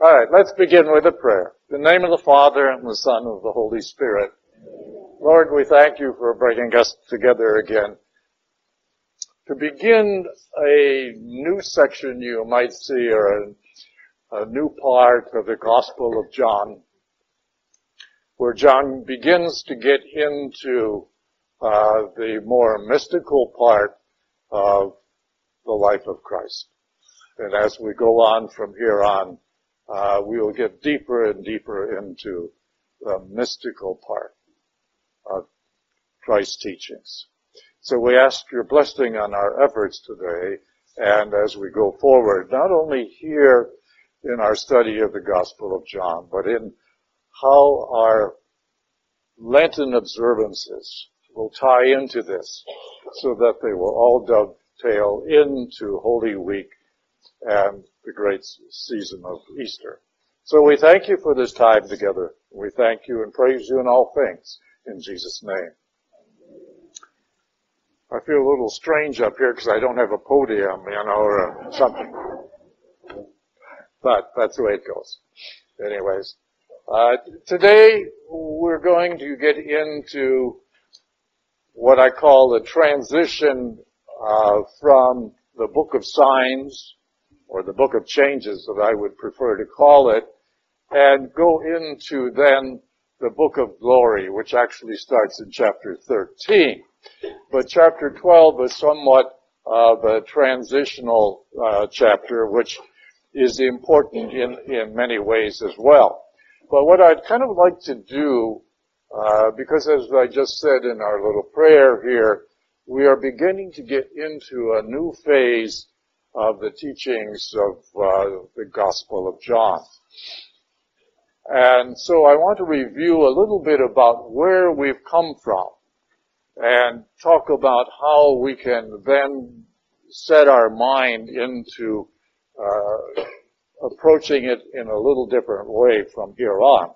All right, let's begin with a prayer. In the name of the Father and the Son and the Holy Spirit. Lord, we thank you for bringing us together again. To begin a new section you might see, or a, a new part of the Gospel of John, where John begins to get into uh, the more mystical part of the life of Christ. And as we go on from here on, uh, we will get deeper and deeper into the mystical part of Christ's teachings. So we ask your blessing on our efforts today and as we go forward, not only here in our study of the Gospel of John, but in how our Lenten observances will tie into this so that they will all dovetail into Holy Week and the great season of Easter. So we thank you for this time together. We thank you and praise you in all things in Jesus' name. I feel a little strange up here because I don't have a podium, you know, or something. But that's the way it goes. Anyways, uh, today we're going to get into what I call the transition uh, from the book of signs or the book of changes that I would prefer to call it, and go into then the book of glory, which actually starts in chapter 13. But chapter 12 is somewhat of a transitional uh, chapter, which is important in, in many ways as well. But what I'd kind of like to do, uh, because as I just said in our little prayer here, we are beginning to get into a new phase of the teachings of uh, the Gospel of John. And so I want to review a little bit about where we've come from and talk about how we can then set our mind into uh, approaching it in a little different way from here on.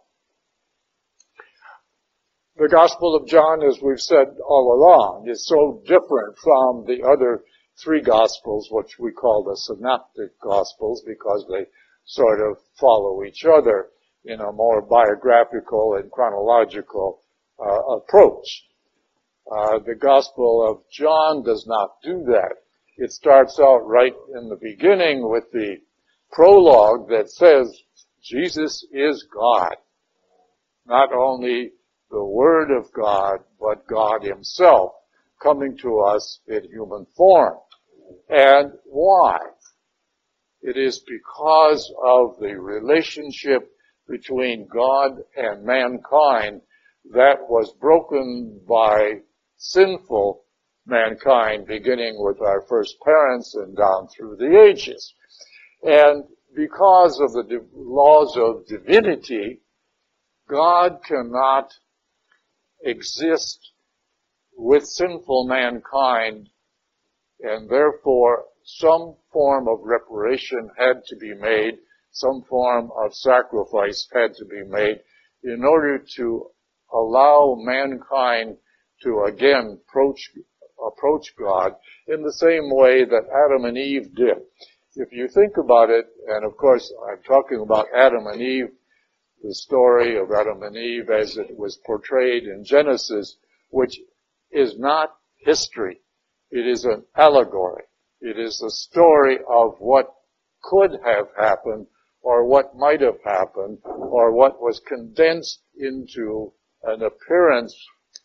The Gospel of John, as we've said all along, is so different from the other three Gospels, which we call the synoptic Gospels, because they sort of follow each other in a more biographical and chronological uh, approach. Uh, the Gospel of John does not do that. It starts out right in the beginning with the prologue that says Jesus is God. Not only the Word of God, but God Himself coming to us in human form. And why? It is because of the relationship between God and mankind that was broken by sinful mankind, beginning with our first parents and down through the ages. And because of the laws of divinity, God cannot exist with sinful mankind and therefore some form of reparation had to be made, some form of sacrifice had to be made in order to allow mankind to again approach, approach God in the same way that Adam and Eve did. If you think about it, and of course I'm talking about Adam and Eve, the story of Adam and Eve as it was portrayed in Genesis, which is not history. It is an allegory. It is a story of what could have happened or what might have happened or what was condensed into an appearance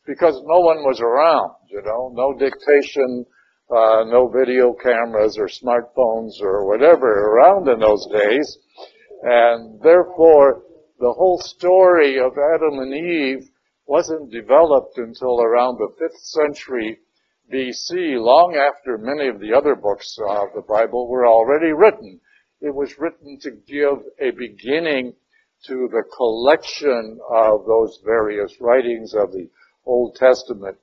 because no one was around, you know, no dictation, uh, no video cameras or smartphones or whatever around in those days. And therefore, the whole story of Adam and Eve wasn't developed until around the 5th century BC, long after many of the other books of the Bible were already written. It was written to give a beginning to the collection of those various writings of the Old Testament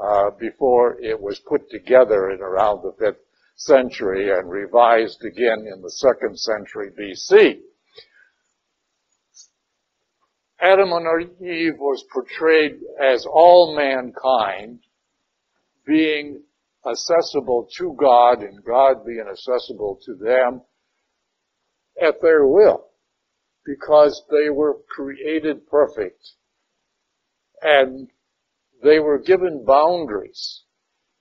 uh, before it was put together in around the 5th century and revised again in the 2nd century BC. Adam and Eve was portrayed as all mankind being accessible to God and God being accessible to them at their will. because they were created perfect and they were given boundaries.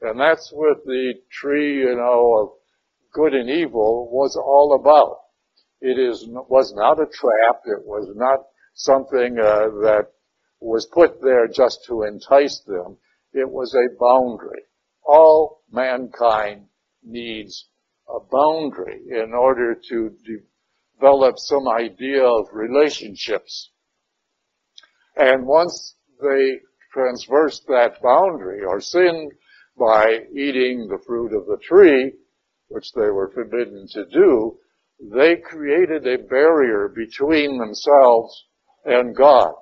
And that's what the tree, you know, of good and evil was all about. It is, was not a trap. It was not something uh, that was put there just to entice them. It was a boundary. All mankind needs a boundary in order to develop some idea of relationships. And once they transverse that boundary or sin by eating the fruit of the tree, which they were forbidden to do, they created a barrier between themselves and God.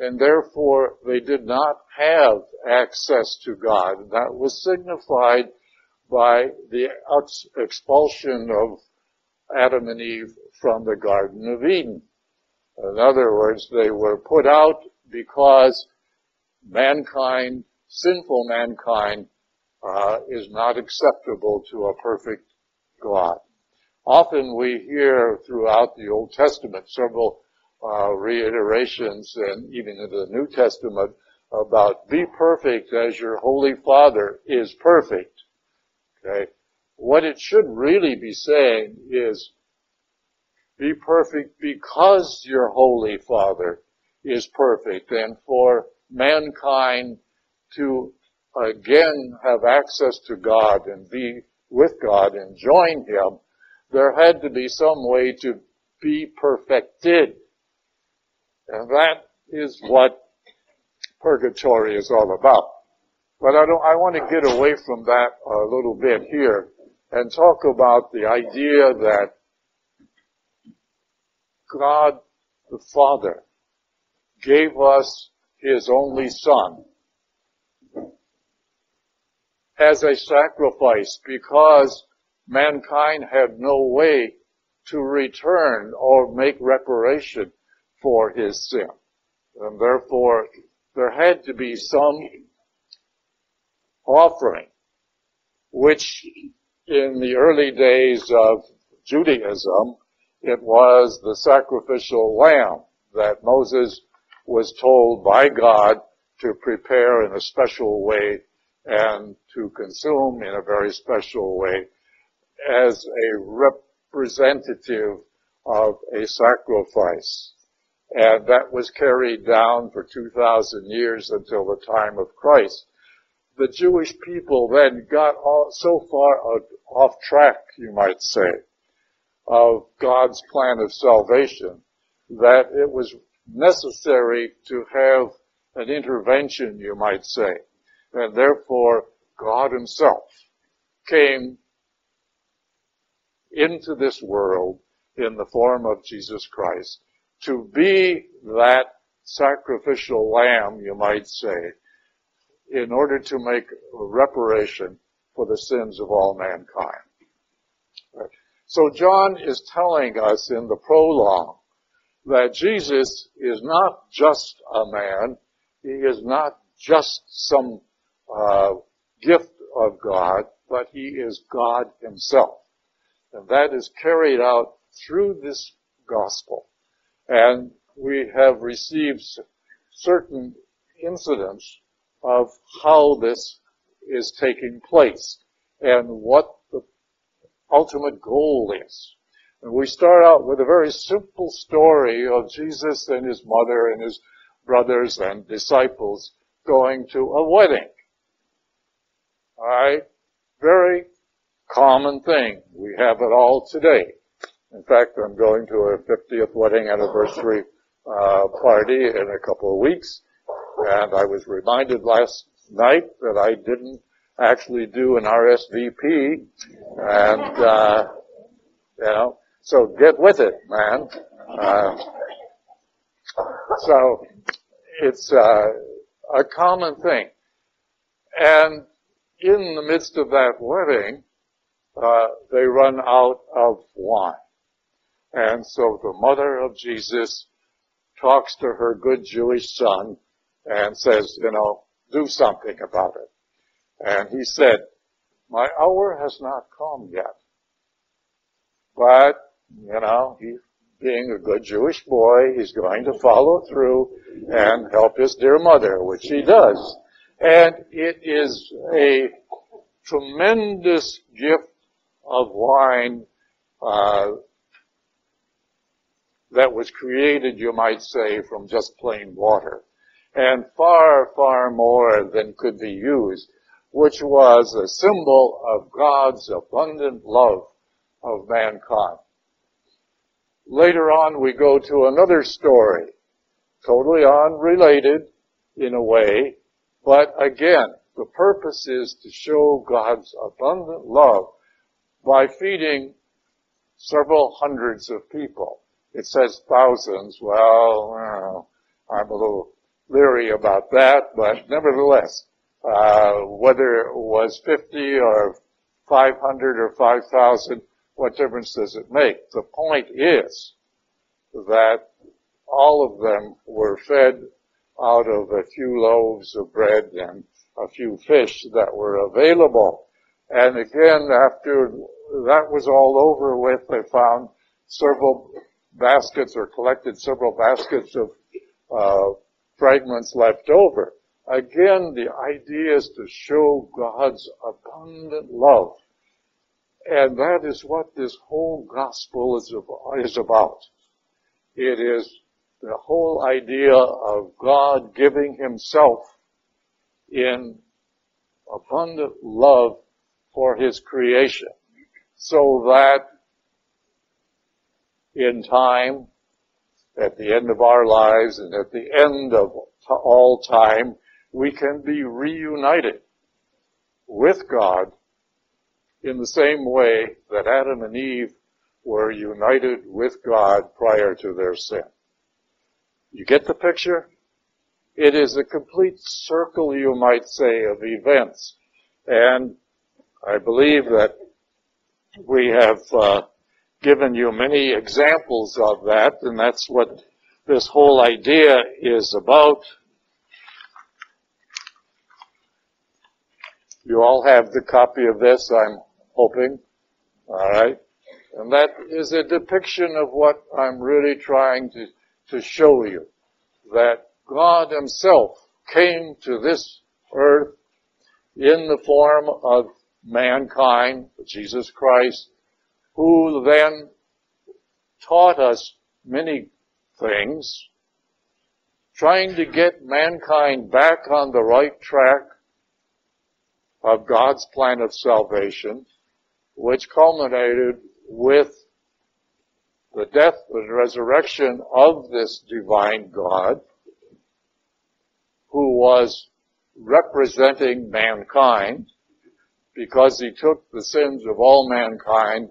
And therefore they did not have access to God. That was signified by the expulsion of Adam and Eve from the Garden of Eden. In other words, they were put out because mankind, sinful mankind, uh, is not acceptable to a perfect God. Often we hear throughout the Old Testament several uh, reiterations and even in the New Testament about be perfect as your holy Father is perfect. Okay? What it should really be saying is be perfect because your holy Father is perfect and for mankind to again have access to God and be with God and join Him, there had to be some way to be perfected. And that is what purgatory is all about. But I don't, I want to get away from that a little bit here and talk about the idea that God the Father gave us His only Son as a sacrifice because mankind had no way to return or make reparation for his sin. And therefore, there had to be some offering, which in the early days of Judaism, it was the sacrificial lamb that Moses was told by God to prepare in a special way and to consume in a very special way as a representative of a sacrifice. And that was carried down for 2,000 years until the time of Christ. The Jewish people then got all, so far off track, you might say, of God's plan of salvation that it was necessary to have an intervention, you might say. And therefore, God himself came into this world in the form of Jesus Christ to be that sacrificial lamb, you might say, in order to make reparation for the sins of all mankind. So John is telling us in the prologue that Jesus is not just a man, he is not just some uh, gift of God, but he is God himself. And that is carried out through this gospel. And we have received certain incidents of how this is taking place and what the ultimate goal is. And we start out with a very simple story of Jesus and his mother and his brothers and disciples going to a wedding. Alright? Very common thing. We have it all today. In fact, I'm going to a 50th wedding anniversary uh, party in a couple of weeks, and I was reminded last night that I didn't actually do an RSVP, and uh, you know, so get with it, man. Uh, so it's uh, a common thing, and in the midst of that wedding, uh, they run out of wine. And so the mother of Jesus talks to her good Jewish son and says, you know, do something about it. And he said, my hour has not come yet. But, you know, he being a good Jewish boy, he's going to follow through and help his dear mother, which he does. And it is a tremendous gift of wine uh, that was created, you might say, from just plain water. And far, far more than could be used, which was a symbol of God's abundant love of mankind. Later on, we go to another story, totally unrelated in a way, but again, the purpose is to show God's abundant love by feeding several hundreds of people. It says thousands. Well, I'm a little leery about that, but nevertheless, uh, whether it was 50 or 500 or 5,000, what difference does it make? The point is that all of them were fed out of a few loaves of bread and a few fish that were available. And again, after that was all over with, they found several baskets or collected several baskets of uh, fragments left over. Again, the idea is to show God's abundant love. And that is what this whole gospel is about. It is the whole idea of God giving himself in abundant love for his creation so that in time, at the end of our lives and at the end of all time, we can be reunited with God in the same way that Adam and Eve were united with God prior to their sin. You get the picture? It is a complete circle, you might say, of events. And I believe that we have uh, given you many examples of that, and that's what this whole idea is about. You all have the copy of this, I'm hoping. Alright? And that is a depiction of what I'm really trying to, to show you. That God Himself came to this earth in the form of mankind, Jesus Christ, who then taught us many things, trying to get mankind back on the right track of God's plan of salvation, which culminated with the death and resurrection of this divine God, who was representing mankind, because he took the sins of all mankind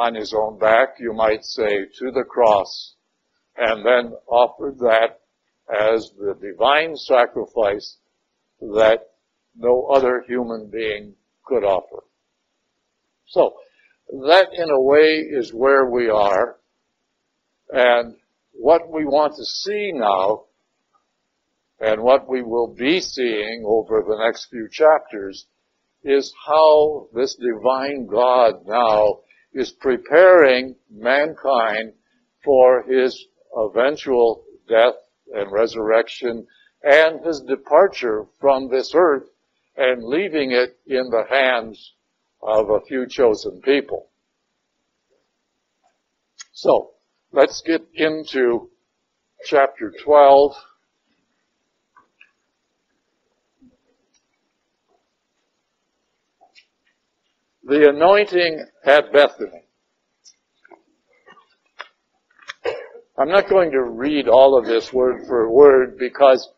on his own back, you might say, to the cross, and then offered that as the divine sacrifice that no other human being could offer. So, that in a way is where we are, and what we want to see now, and what we will be seeing over the next few chapters, is how this divine God now is preparing mankind for his eventual death and resurrection and his departure from this earth and leaving it in the hands of a few chosen people. So, let's get into chapter 12. The anointing at Bethany. I'm not going to read all of this word for word because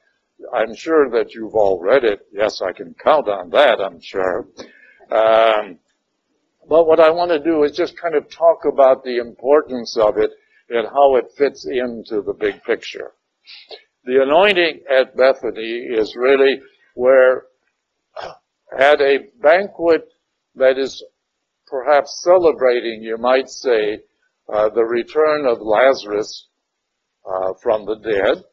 I'm sure that you've all read it. Yes, I can count on that, I'm sure. Um, but what I want to do is just kind of talk about the importance of it and how it fits into the big picture. The anointing at Bethany is really where at a banquet that is perhaps celebrating, you might say, uh, the return of Lazarus uh, from the dead.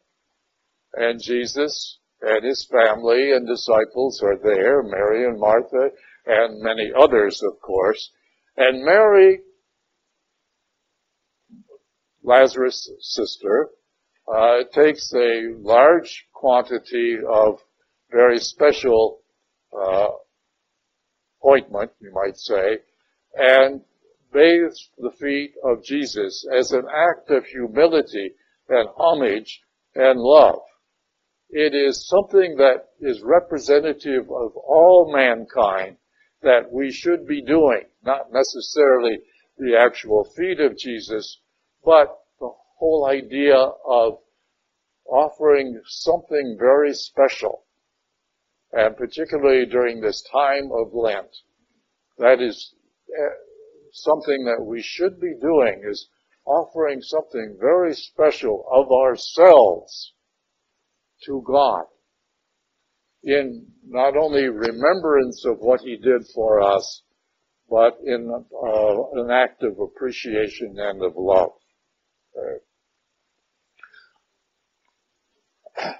And Jesus and his family and disciples are there, Mary and Martha, and many others, of course. And Mary Lazarus' sister, uh, takes a large quantity of very special uh, ointment, you might say, and bathes the feet of Jesus as an act of humility and homage and love. It is something that is representative of all mankind that we should be doing, not necessarily the actual feet of Jesus, but the whole idea of offering something very special, and particularly during this time of Lent. That is eh, something that we should be doing is offering something very special of ourselves to God in not only remembrance of what he did for us, but in uh, an act of appreciation and of love. Uh,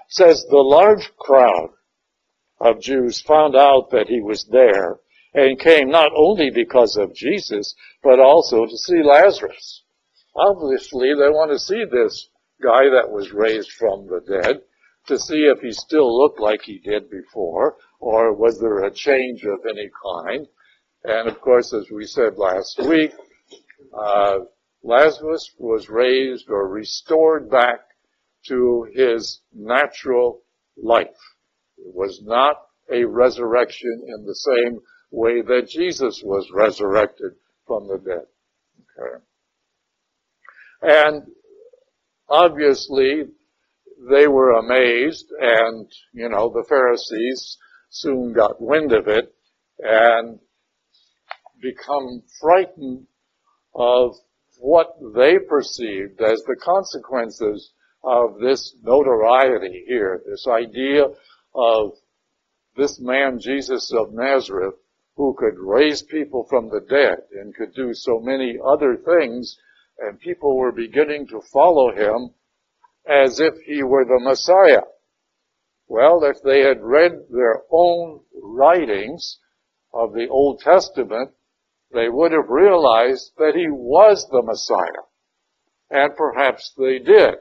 says the large crowd of Jews found out that he was there and came not only because of Jesus, but also to see Lazarus. Obviously, they want to see this guy that was raised from the dead to see if he still looked like he did before, or was there a change of any kind. And of course, as we said last week, uh, Lazarus was raised or restored back to his natural life. It was not a resurrection in the same way that Jesus was resurrected from the dead. Okay. And obviously, they were amazed and, you know, the Pharisees soon got wind of it and become frightened of what they perceived as the consequences of this notoriety here, this idea of this man Jesus of Nazareth who could raise people from the dead and could do so many other things and people were beginning to follow him as if he were the Messiah. Well, if they had read their own writings of the Old Testament, they would have realized that he was the Messiah. And perhaps they did.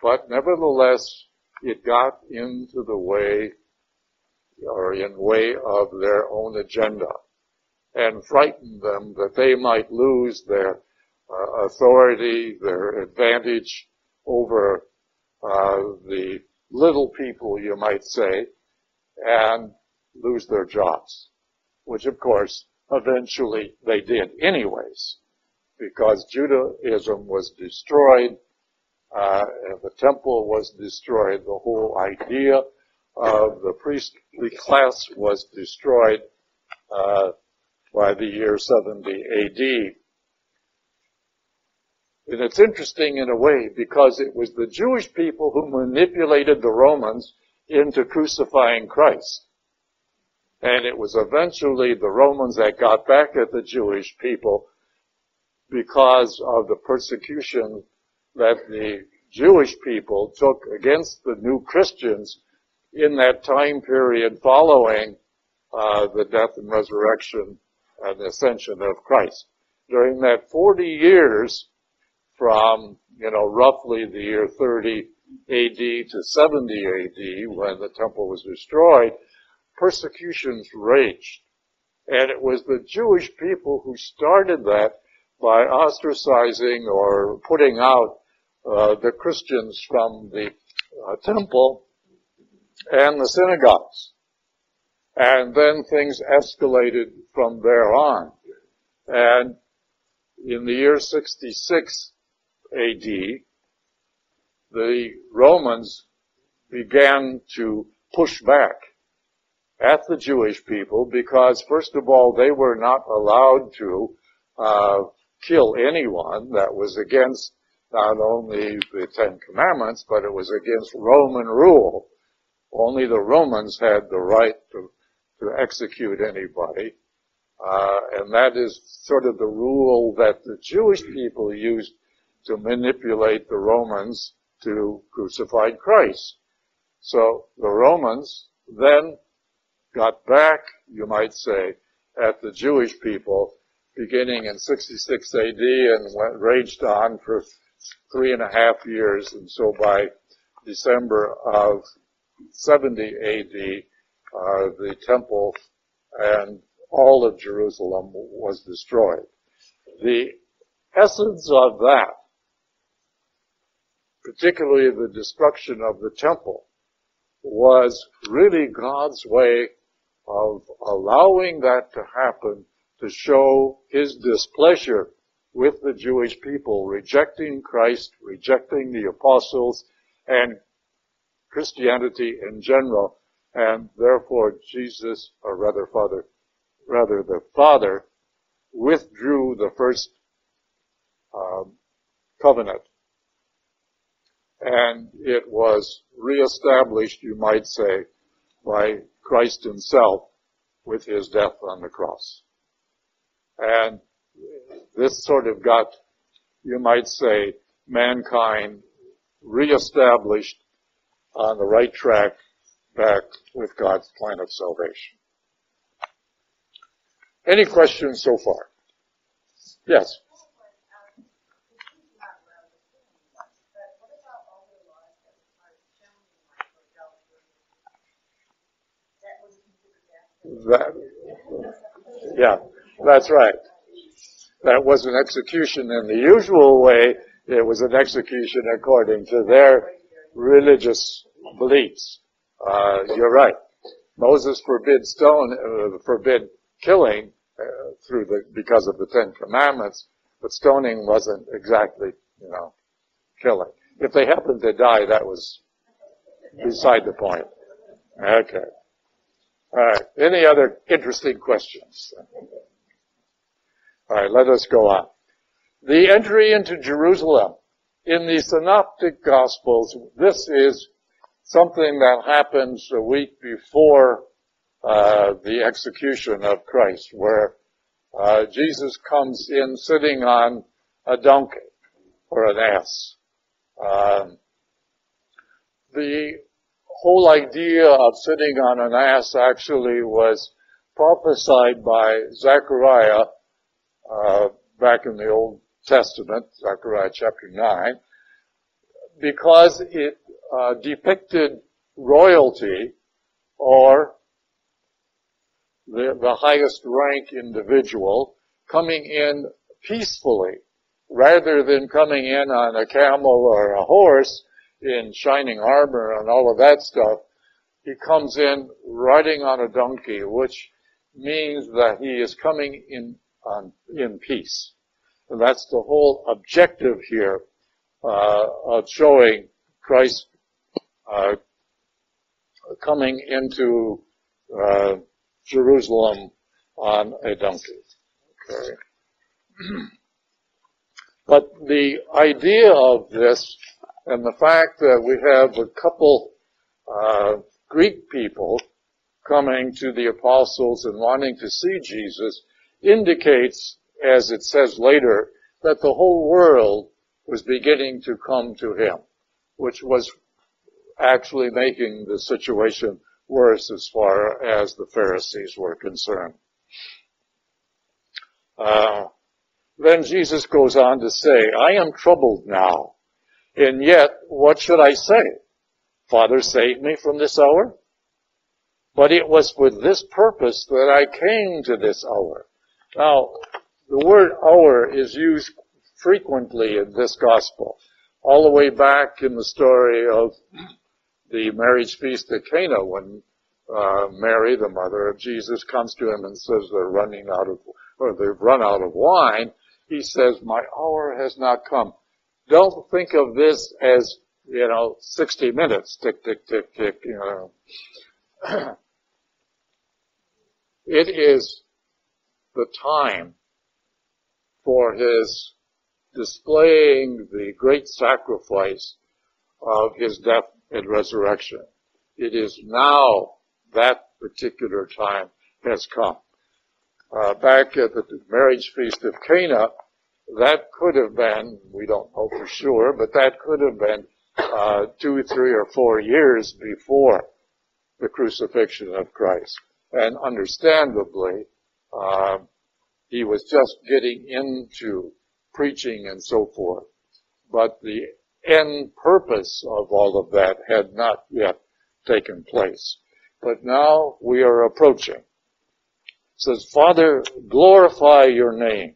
But nevertheless, it got into the way or in way of their own agenda and frightened them that they might lose their uh, authority, their advantage over uh, the little people, you might say, and lose their jobs, which of course eventually they did anyways, because Judaism was destroyed, uh, the temple was destroyed, the whole idea of the priestly class was destroyed uh, by the year 70 AD. And it's interesting in a way because it was the Jewish people who manipulated the Romans into crucifying Christ. And it was eventually the Romans that got back at the Jewish people because of the persecution that the Jewish people took against the new Christians in that time period following uh, the death and resurrection and ascension of Christ. During that 40 years, from, you know, roughly the year 30 AD to 70 AD when the temple was destroyed, persecutions raged. And it was the Jewish people who started that by ostracizing or putting out uh, the Christians from the uh, temple and the synagogues. And then things escalated from there on. And in the year 66 AD, the Romans began to push back at the Jewish people because, first of all, they were not allowed to uh, kill anyone that was against not only the Ten Commandments, but it was against Roman rule. Only the Romans had the right to, to execute anybody. Uh, and that is sort of the rule that the Jewish people used to manipulate the Romans to crucify Christ. So the Romans then got back, you might say, at the Jewish people beginning in 66 AD and went, raged on for three and a half years, and so by December of 70 AD, uh, the temple and all of Jerusalem was destroyed. The essence of that, particularly the destruction of the temple, was really God's way of allowing that to happen to show his displeasure with the Jewish people, rejecting Christ, rejecting the apostles, and Christianity in general, and therefore Jesus, or rather Father, rather the Father, withdrew the first um, covenant, and it was reestablished, you might say, by Christ Himself with His death on the cross. And this sort of got, you might say, mankind reestablished on the right track back with God's plan of salvation. Any questions so far? Yes. That, yeah, that's right. That was an execution in the usual way. It was an execution according to their religious beliefs. Uh, you're right. Moses forbid stone, uh, forbid killing uh, through the because of the Ten Commandments, but stoning wasn't exactly, you know, killing. If they happened to die, that was beside the point. Okay. All right. Any other interesting questions? All right. Let us go on. The entry into Jerusalem in the Synoptic Gospels. This is something that happens a week before uh, the execution of Christ, where uh, Jesus comes in sitting on a donkey or an ass. Um, the whole idea of sitting on an ass actually was prophesied by Zechariah uh, back in the Old Testament, Zechariah chapter 9, because it uh, depicted royalty or the, the highest rank individual coming in peacefully rather than coming in on a camel or a horse in shining armor and all of that stuff. He comes in riding on a donkey, which means that he is coming in on, in peace. And that's the whole objective here uh, of showing Christ uh, coming into uh, Jerusalem on a donkey. Okay. but the idea of this and the fact that we have a couple uh, Greek people coming to the apostles and wanting to see Jesus indicates, as it says later, that the whole world was beginning to come to him, which was actually making the situation worse as far as the Pharisees were concerned. Uh, then Jesus goes on to say, I am troubled now, and yet what should I say? Father, save me from this hour? But it was for this purpose that I came to this hour. Now, the word hour is used frequently in this gospel, all the way back in the story of the marriage feast at Cana when uh, Mary, the mother of Jesus, comes to him and says they're running out of, or they've run out of wine. He says, my hour has not come. Don't think of this as, you know, 60 minutes, tick, tick, tick, tick, you know. it is the time for his displaying the great sacrifice of his death and resurrection. It is now that particular time has come. Uh, back at the marriage feast of Cana, that could have been, we don't know for sure, but that could have been uh, two, three, or four years before the crucifixion of Christ. And understandably, uh, he was just getting into preaching and so forth. but the end purpose of all of that had not yet taken place. But now we are approaching. It says, Father, glorify your name.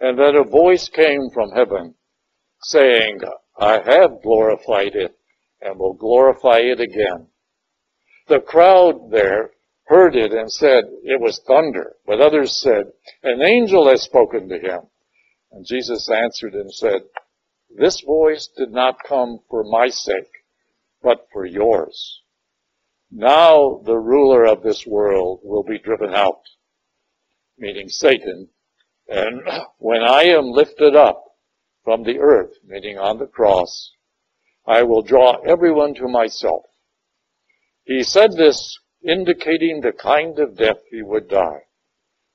And then a voice came from heaven saying, I have glorified it and will glorify it again. The crowd there heard it and said it was thunder, but others said, an angel has spoken to him. And Jesus answered and said, this voice did not come for my sake, but for yours. Now the ruler of this world will be driven out, meaning Satan, and when I am lifted up from the earth, meaning on the cross, I will draw everyone to myself. He said this indicating the kind of death he would die,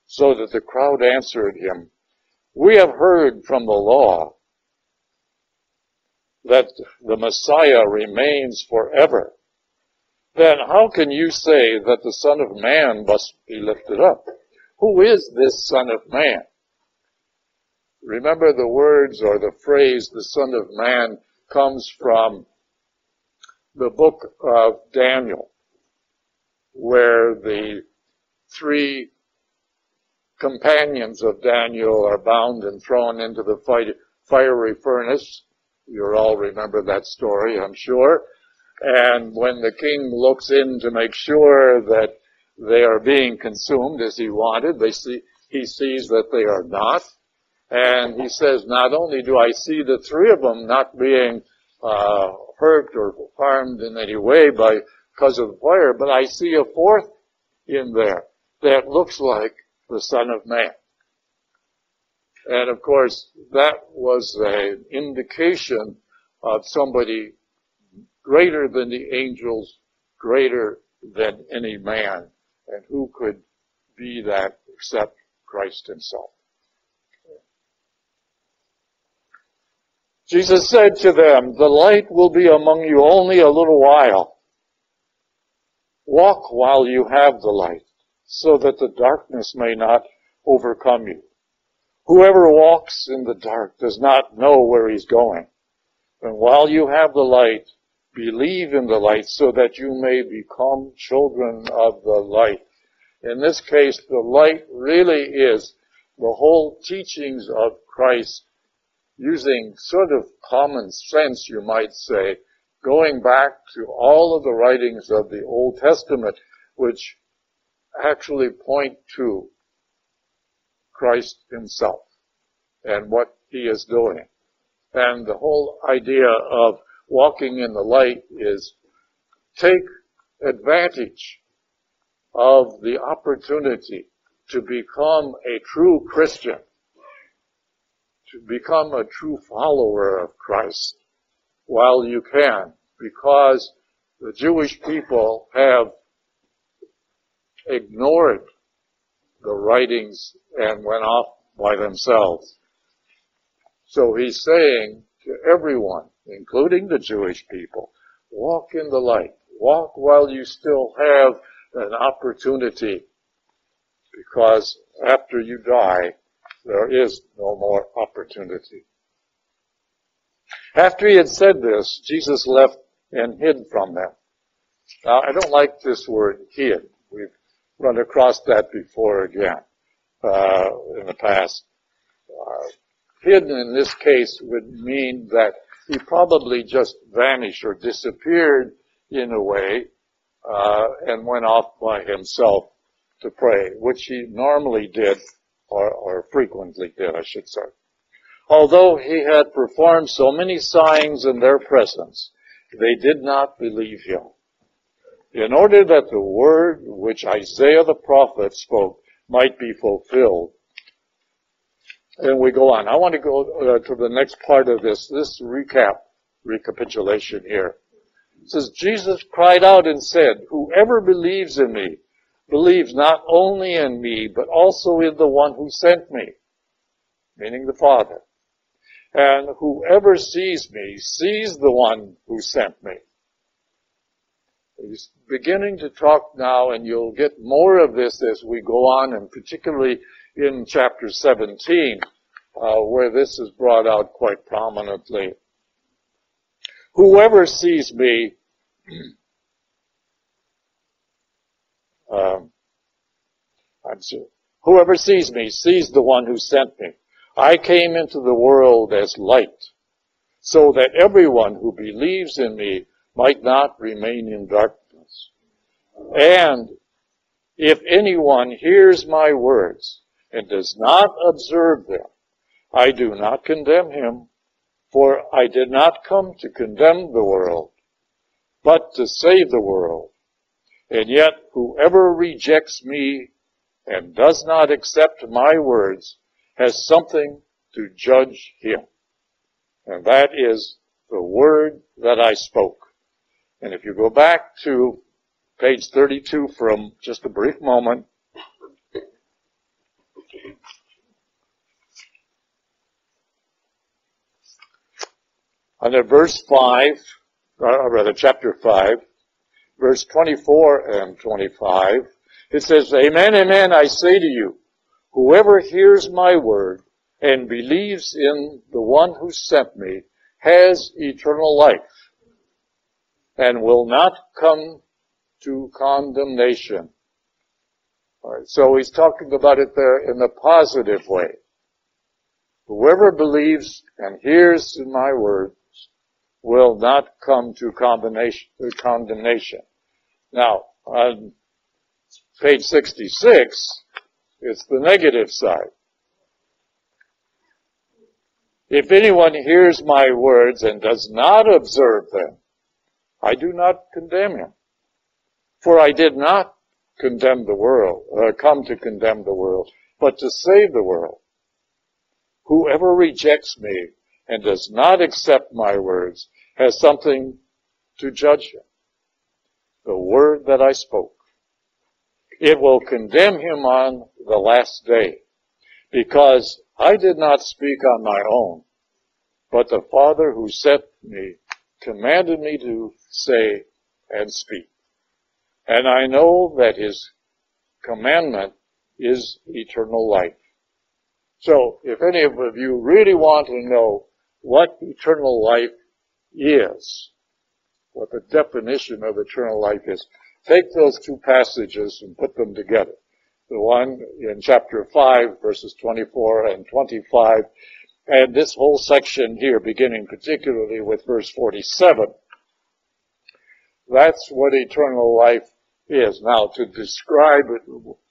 so that the crowd answered him, we have heard from the law that the Messiah remains forever then how can you say that the Son of Man must be lifted up? Who is this Son of Man? Remember the words or the phrase, the Son of Man, comes from the book of Daniel, where the three companions of Daniel are bound and thrown into the fiery furnace. You all remember that story, I'm sure. And when the king looks in to make sure that they are being consumed as he wanted, they see, he sees that they are not. And he says, not only do I see the three of them not being uh, hurt or harmed in any way by because of the fire, but I see a fourth in there that looks like the Son of Man. And of course, that was an indication of somebody greater than the angels, greater than any man. And who could be that except Christ himself? Jesus said to them, the light will be among you only a little while. Walk while you have the light, so that the darkness may not overcome you. Whoever walks in the dark does not know where he's going. And while you have the light, believe in the light so that you may become children of the light. In this case, the light really is the whole teachings of Christ using sort of common sense, you might say, going back to all of the writings of the Old Testament, which actually point to Christ himself and what he is doing. And the whole idea of walking in the light is take advantage of the opportunity to become a true Christian, to become a true follower of Christ while you can, because the Jewish people have ignored the writings and went off by themselves. So he's saying to everyone, including the Jewish people. Walk in the light. Walk while you still have an opportunity because after you die, there is no more opportunity. After he had said this, Jesus left and hid from them. Now, I don't like this word hid. We've run across that before again, uh, in the past. Uh, hidden in this case would mean that he probably just vanished or disappeared in a way uh, and went off by himself to pray, which he normally did or, or frequently did, I should say. Although he had performed so many signs in their presence, they did not believe him. In order that the word which Isaiah the prophet spoke might be fulfilled, and we go on. I want to go uh, to the next part of this, this recap, recapitulation here. It says, Jesus cried out and said, whoever believes in me, believes not only in me, but also in the one who sent me, meaning the Father. And whoever sees me, sees the one who sent me. He's beginning to talk now, and you'll get more of this as we go on, and particularly in chapter 17, uh, where this is brought out quite prominently. Whoever sees me, um, I'm sorry, whoever sees me sees the one who sent me. I came into the world as light, so that everyone who believes in me might not remain in darkness. And if anyone hears my words and does not observe them, I do not condemn him, for I did not come to condemn the world, but to save the world. And yet whoever rejects me and does not accept my words has something to judge him. And that is the word that I spoke. And if you go back to page 32 from just a brief moment, under verse 5, or rather chapter 5, verse 24 and 25, it says, Amen, amen, I say to you, whoever hears my word and believes in the one who sent me has eternal life and will not come to condemnation. so he's talking about it there in the positive way. Whoever believes and hears my words will not come to condemnation. Uh, now, on page 66, it's the negative side. If anyone hears my words and does not observe them, I do not condemn him. For I did not condemn the world, uh, come to condemn the world, but to save the world. Whoever rejects me and does not accept my words has something to judge him. The word that I spoke. It will condemn him on the last day because I did not speak on my own, but the Father who sent me commanded me to say and speak. And I know that his commandment is eternal life. So if any of you really want to know what eternal life is, what the definition of eternal life is, take those two passages and put them together the one in chapter 5, verses 24 and 25, and this whole section here, beginning particularly with verse 47. That's what eternal life is. Now, to describe it,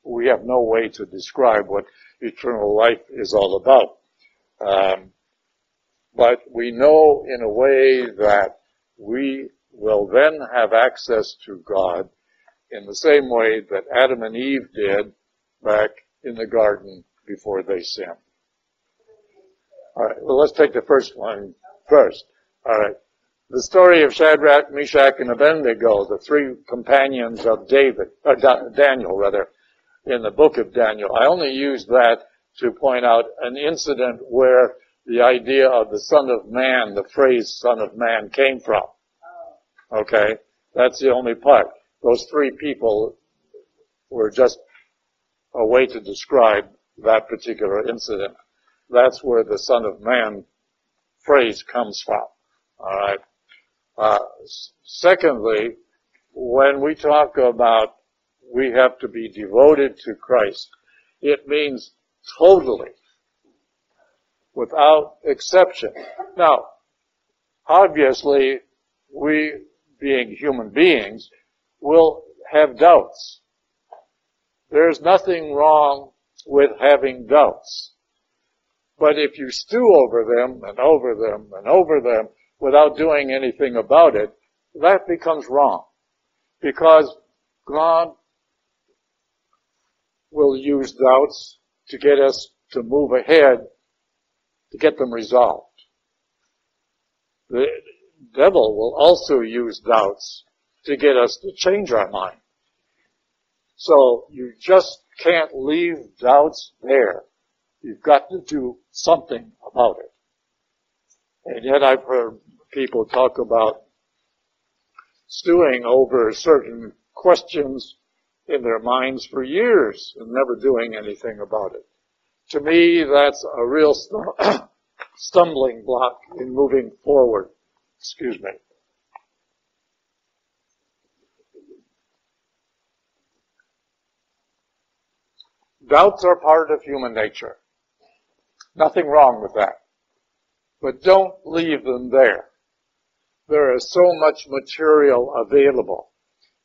we have no way to describe what eternal life is all about. Um, but we know in a way that we will then have access to God in the same way that Adam and Eve did back in the garden before they sinned. All right, well, let's take the first one first. All right. The story of Shadrach, Meshach, and Abednego, the three companions of David, uh, or Daniel rather, in the book of Daniel. I only use that to point out an incident where the idea of the Son of Man, the phrase Son of Man came from. Okay? That's the only part. Those three people were just a way to describe that particular incident. That's where the Son of Man phrase comes from. All right. Uh, secondly, when we talk about we have to be devoted to Christ, it means totally, without exception. Now, obviously, we, being human beings, will have doubts. There's nothing wrong with having doubts. But if you stew over them and over them and over them without doing anything about it, that becomes wrong. Because God will use doubts to get us to move ahead, to get them resolved. The devil will also use doubts to get us to change our mind. So you just can't leave doubts there. You've got to do something about it. And yet I've heard people talk about stewing over certain questions in their minds for years and never doing anything about it. To me, that's a real stumbling block in moving forward. Excuse me. Doubts are part of human nature. Nothing wrong with that. But don't leave them there. There is so much material available.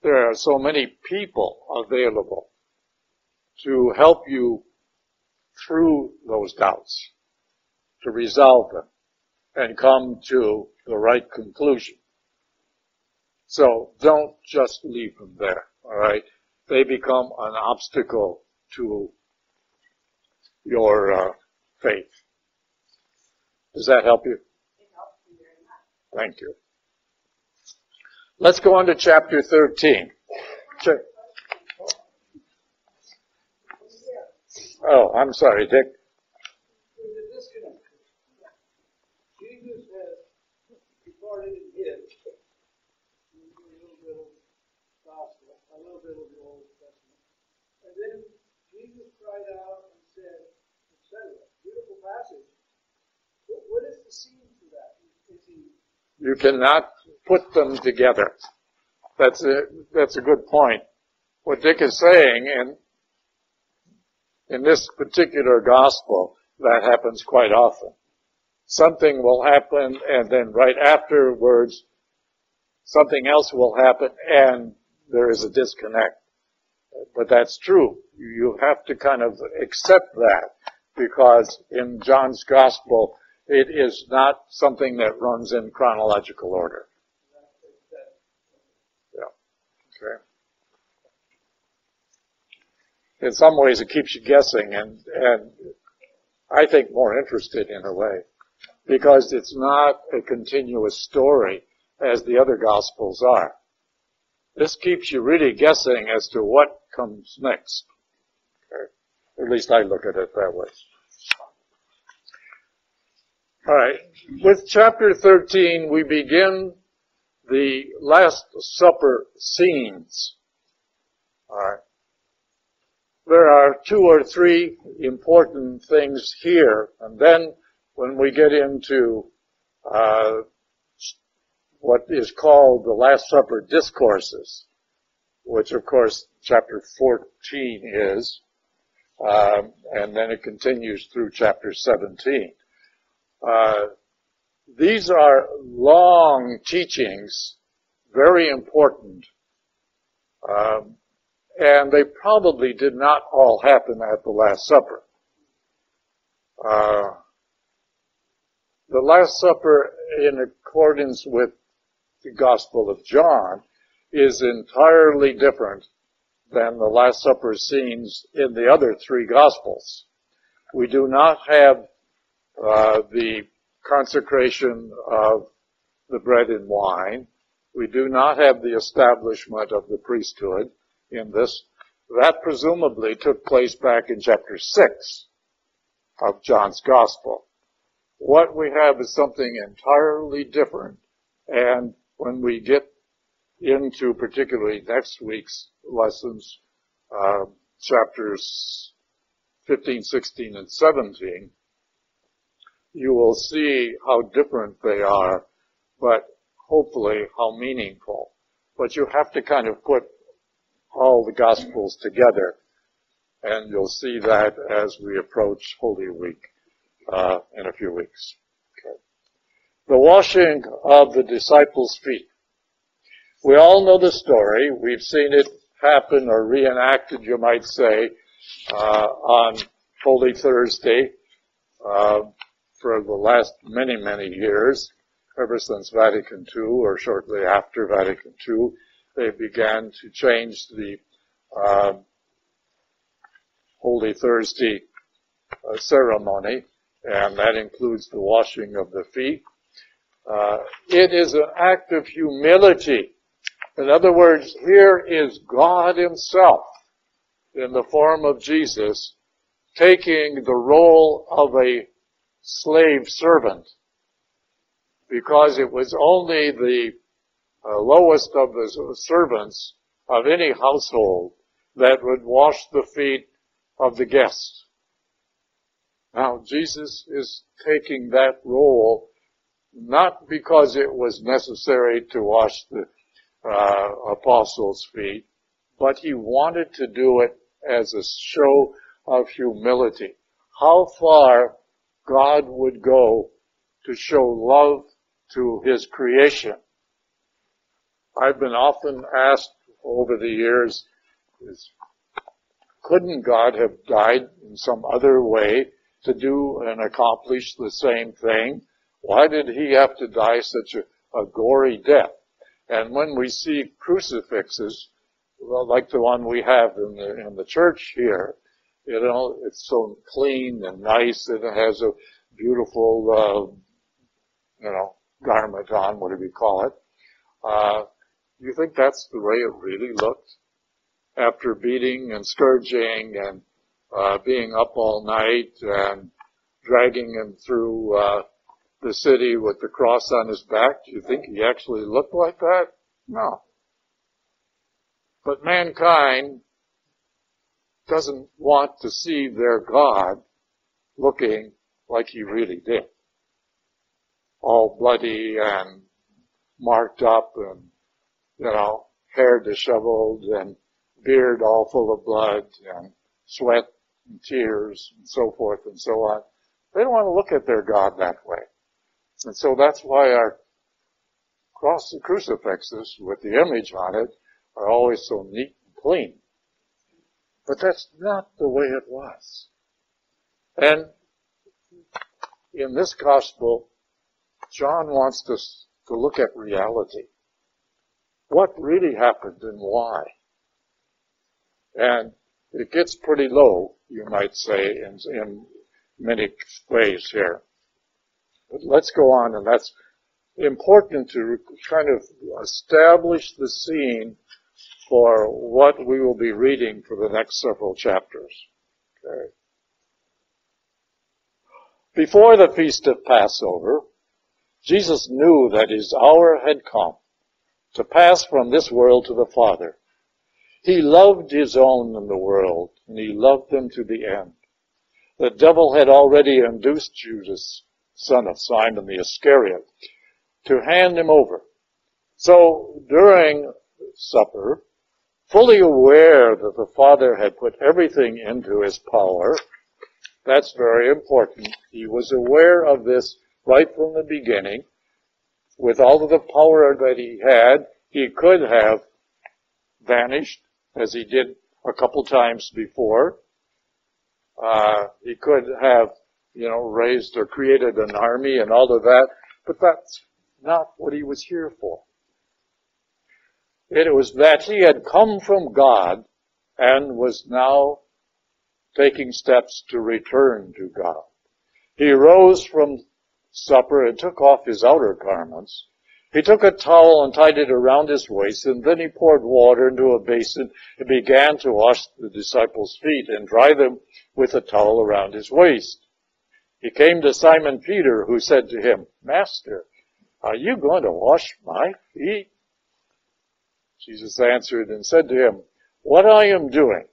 There are so many people available to help you through those doubts, to resolve them, and come to the right conclusion. So don't just leave them there, alright? They become an obstacle to your uh, faith. Does that help you? Thank you. Let's go on to chapter 13. Oh, I'm sorry, Dick. Jesus has recorded in his a little bit of gospel, a little bit of the Old Testament. And then Jesus cried out and said, etc. Beautiful passage. What, what is the scene to that? Is he You cannot put them together. That's a, that's a good point. What Dick is saying, and in this particular gospel, that happens quite often. Something will happen and then right afterwards, something else will happen and there is a disconnect. But that's true. You have to kind of accept that because in John's gospel, it is not something that runs in chronological order. Yeah. Okay. In some ways it keeps you guessing and, and I think more interested in a way because it's not a continuous story as the other gospels are. This keeps you really guessing as to what comes next. At least I look at it that way. Alright. With chapter 13, we begin the Last Supper scenes. Alright. There are two or three important things here, and then when we get into uh, what is called the Last Supper discourses, which of course chapter 14 is, um, and then it continues through chapter 17. Uh, these are long teachings, very important, um, and they probably did not all happen at the Last Supper. Uh, the Last Supper, in accordance with the Gospel of John, is entirely different than the Last Supper scenes in the other three Gospels. We do not have uh, the consecration of the bread and wine. We do not have the establishment of the priesthood in this. That presumably took place back in chapter 6 of John's Gospel. What we have is something entirely different. And when we get into particularly next week's lessons, uh, chapters 15, 16, and 17, you will see how different they are, but hopefully how meaningful. But you have to kind of put all the Gospels together, and you'll see that as we approach Holy Week uh, in a few weeks. Okay. The washing of the disciples' feet. We all know the story. We've seen it happen or reenacted, you might say, uh, on Holy Thursday uh, for the last many, many years, ever since Vatican II or shortly after Vatican II. They began to change the uh, Holy Thursday uh, ceremony, and that includes the washing of the feet. Uh, it is an act of humility in other words, here is God himself in the form of Jesus taking the role of a slave servant because it was only the uh, lowest of the servants of any household that would wash the feet of the guests. Now, Jesus is taking that role not because it was necessary to wash the uh, apostles' feet, but he wanted to do it as a show of humility. How far God would go to show love to His creation. I've been often asked over the years, is, couldn't God have died in some other way to do and accomplish the same thing? Why did He have to die such a, a gory death? And when we see crucifixes, well, like the one we have in the, in the church here, you know, it's so clean and nice and it has a beautiful, uh, you know, garment on, whatever you call it. Uh, you think that's the way it really looked? After beating and scourging and uh, being up all night and dragging him through uh, the city with the cross on his back, do you think he actually looked like that? No. But mankind doesn't want to see their God looking like he really did. All bloody and marked up and, you know, hair disheveled and beard all full of blood and sweat and tears and so forth and so on. They don't want to look at their God that way. And so that's why our cross and crucifixes with the image on it are always so neat and clean. But that's not the way it was. And in this gospel, John wants us to look at reality. What really happened and why? And it gets pretty low, you might say, in, in many ways here. Let's go on, and that's important to kind of establish the scene for what we will be reading for the next several chapters. Okay. Before the feast of Passover, Jesus knew that his hour had come to pass from this world to the Father. He loved his own in the world, and he loved them to the end. The devil had already induced Judas, son of Simon the Iscariot, to hand him over. So during supper, fully aware that the Father had put everything into his power, that's very important. He was aware of this right from the beginning. With all of the power that he had, he could have vanished, as he did a couple times before. Uh, he could have, you know, raised or created an army and all of that, but that's not what he was here for. It was that he had come from God and was now taking steps to return to God. He rose from supper and took off his outer garments. He took a towel and tied it around his waist, and then he poured water into a basin and began to wash the disciples' feet and dry them with a towel around his waist. He came to Simon Peter, who said to him, Master, are you going to wash my feet? Jesus answered and said to him, What I am doing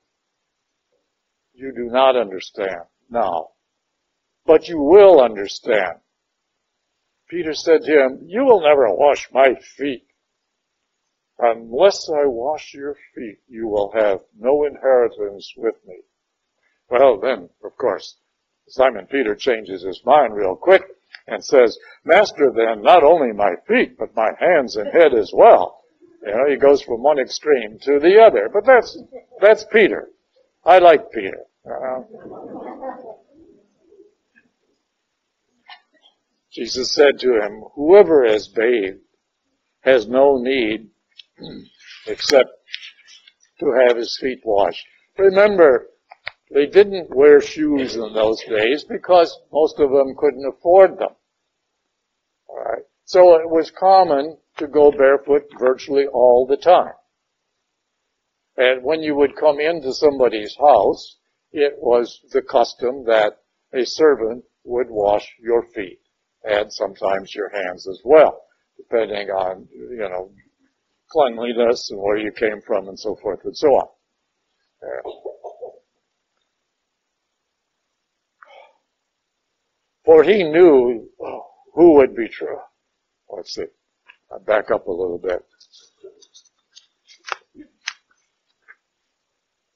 you do not understand now, but you will understand. Peter said to him, You will never wash my feet. Unless I wash your feet, you will have no inheritance with me. Well, then, of course, Simon Peter changes his mind real quick and says, Master, then, not only my feet, but my hands and head as well. You know, he goes from one extreme to the other. But that's, that's Peter. I like Peter. Uh, Jesus said to him, whoever has bathed has no need except to have his feet washed. Remember, they didn't wear shoes in those days because most of them couldn't afford them. Alright. So it was common to go barefoot virtually all the time. And when you would come into somebody's house, it was the custom that a servant would wash your feet and sometimes your hands as well, depending on, you know, cleanliness and where you came from and so forth and so on. For he knew who would be true. Let's see. I back up a little bit.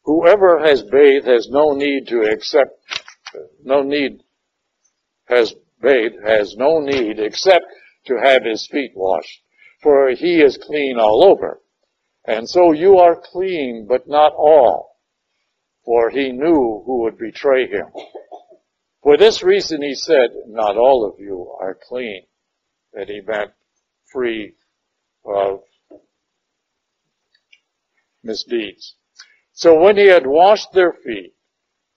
Whoever has bathed has no need to accept, no need, has bathed, has no need except to have his feet washed, for he is clean all over. And so you are clean, but not all, for he knew who would betray him. For this reason he said, not all of you are clean, that he meant free of misdeeds. So when he had washed their feet,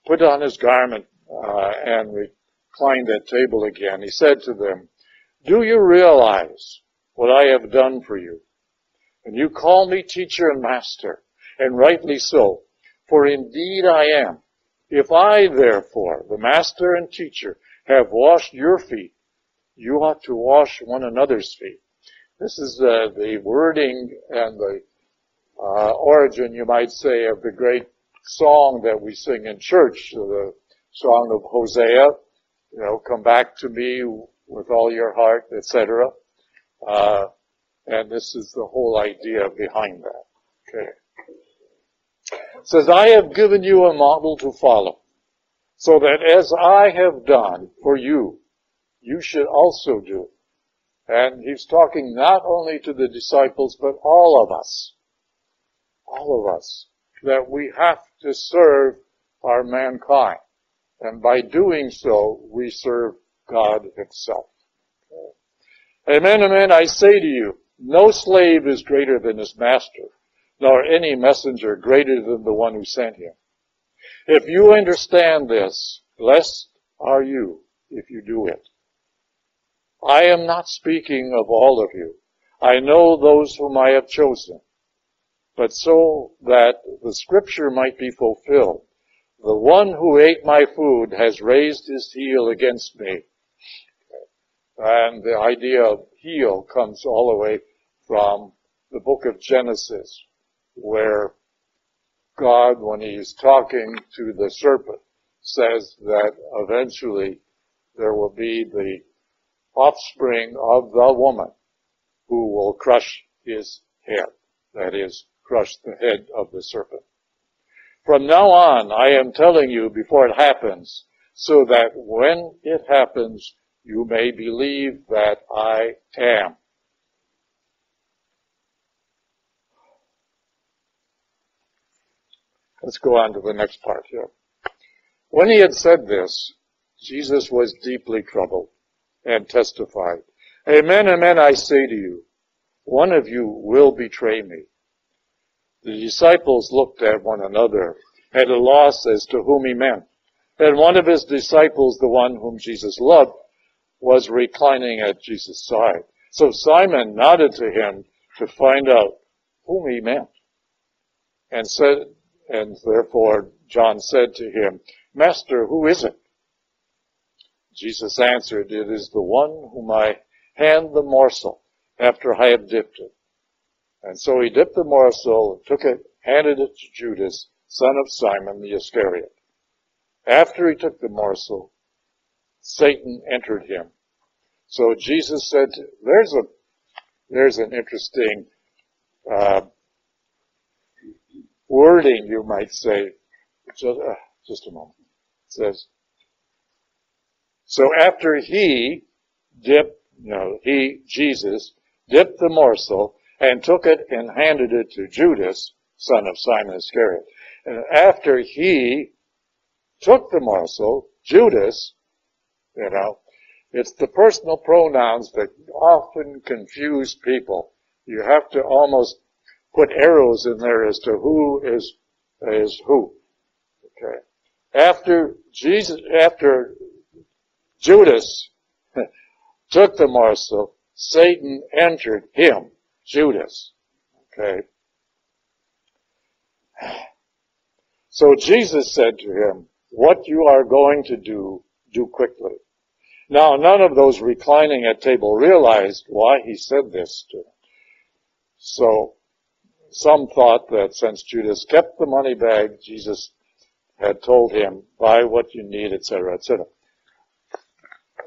put on his garment, uh, and reclined at table again, he said to them, Do you realize what I have done for you? And you call me teacher and master, and rightly so, for indeed I am. If I, therefore, the master and teacher, have washed your feet, you ought to wash one another's feet. This is uh, the wording and the uh, origin, you might say, of the great song that we sing in church, the song of Hosea. You know, come back to me with all your heart, etc. Uh, and this is the whole idea behind that. Okay. Says, I have given you a model to follow, so that as I have done for you, you should also do. And he's talking not only to the disciples, but all of us. All of us. That we have to serve our mankind. And by doing so, we serve God himself. Amen, amen. I say to you, no slave is greater than his master nor any messenger greater than the one who sent him. If you understand this, blessed are you if you do it. I am not speaking of all of you. I know those whom I have chosen. But so that the scripture might be fulfilled, the one who ate my food has raised his heel against me. And the idea of heel comes all the way from the book of Genesis, where God, when he's talking to the serpent, says that eventually there will be the offspring of the woman who will crush his head. That is, crush the head of the serpent. From now on, I am telling you before it happens, so that when it happens, you may believe that I am. Let's go on to the next part here. When he had said this, Jesus was deeply troubled and testified, Amen, amen, I say to you, one of you will betray me. The disciples looked at one another, at a loss as to whom he meant. And one of his disciples, the one whom Jesus loved, was reclining at Jesus' side. So Simon nodded to him to find out whom he meant and said, and therefore John said to him, Master, who is it? Jesus answered, It is the one whom I hand the morsel after I have dipped it. And so he dipped the morsel, and took it, handed it to Judas, son of Simon the Iscariot. After he took the morsel, Satan entered him. So Jesus said, there's a, there's an interesting, uh, wording, you might say. Just, uh, just a moment. It says, so after he dipped, no, he, Jesus, dipped the morsel and took it and handed it to Judas, son of Simon Iscariot. And after he took the morsel, Judas, you know, it's the personal pronouns that often confuse people. You have to almost put arrows in there as to who is, is who. Okay. After Jesus, after Judas took the morsel, Satan entered him, Judas. Okay. So Jesus said to him, what you are going to do, do quickly. Now, none of those reclining at table realized why he said this to them. So, some thought that since Judas kept the money bag, Jesus had told him, buy what you need, etc., etc.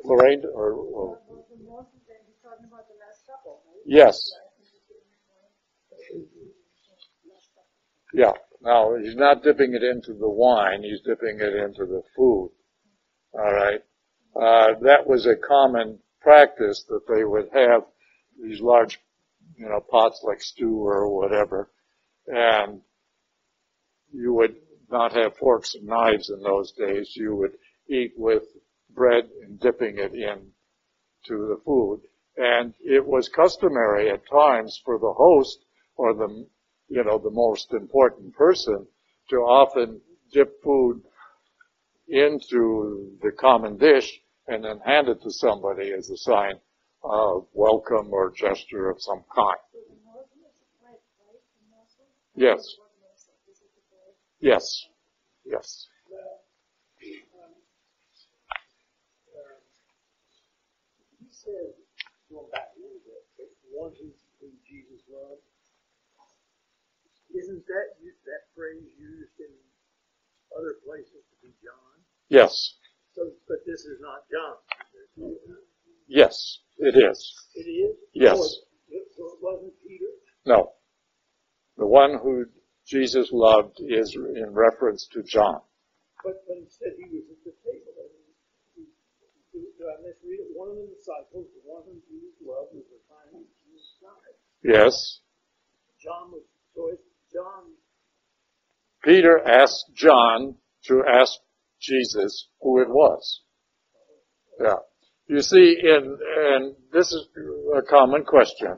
Lorraine, or, or yes, yeah, Now, he's not dipping it into the wine, he's dipping it into the food. Alright? Uh, that was a common practice that they would have these large, you know, pots like stew or whatever, and you would not have forks and knives in those days. You would eat with bread and dipping it in to the food. And it was customary at times for the host or the, you know, the most important person to often dip food into the common dish and then hand it to somebody as a sign of welcome or gesture of some kind. Yes. Yes. Yes. Said, going back a little bit, that one who, Jesus loved. Isn't that that phrase used in other places to be John? Yes. So, but this is not John. Yes, it is. It is. Yes. So it, it wasn't Peter. No. The one who Jesus loved is in reference to John. But but he said he was at the table. Did I misread it? One of the disciples, the one whom Jesus loved, was the time Jesus died. Yes. John was so it's John. Peter asked John to ask Jesus who it was. Yeah. You see, in, and this is a common question.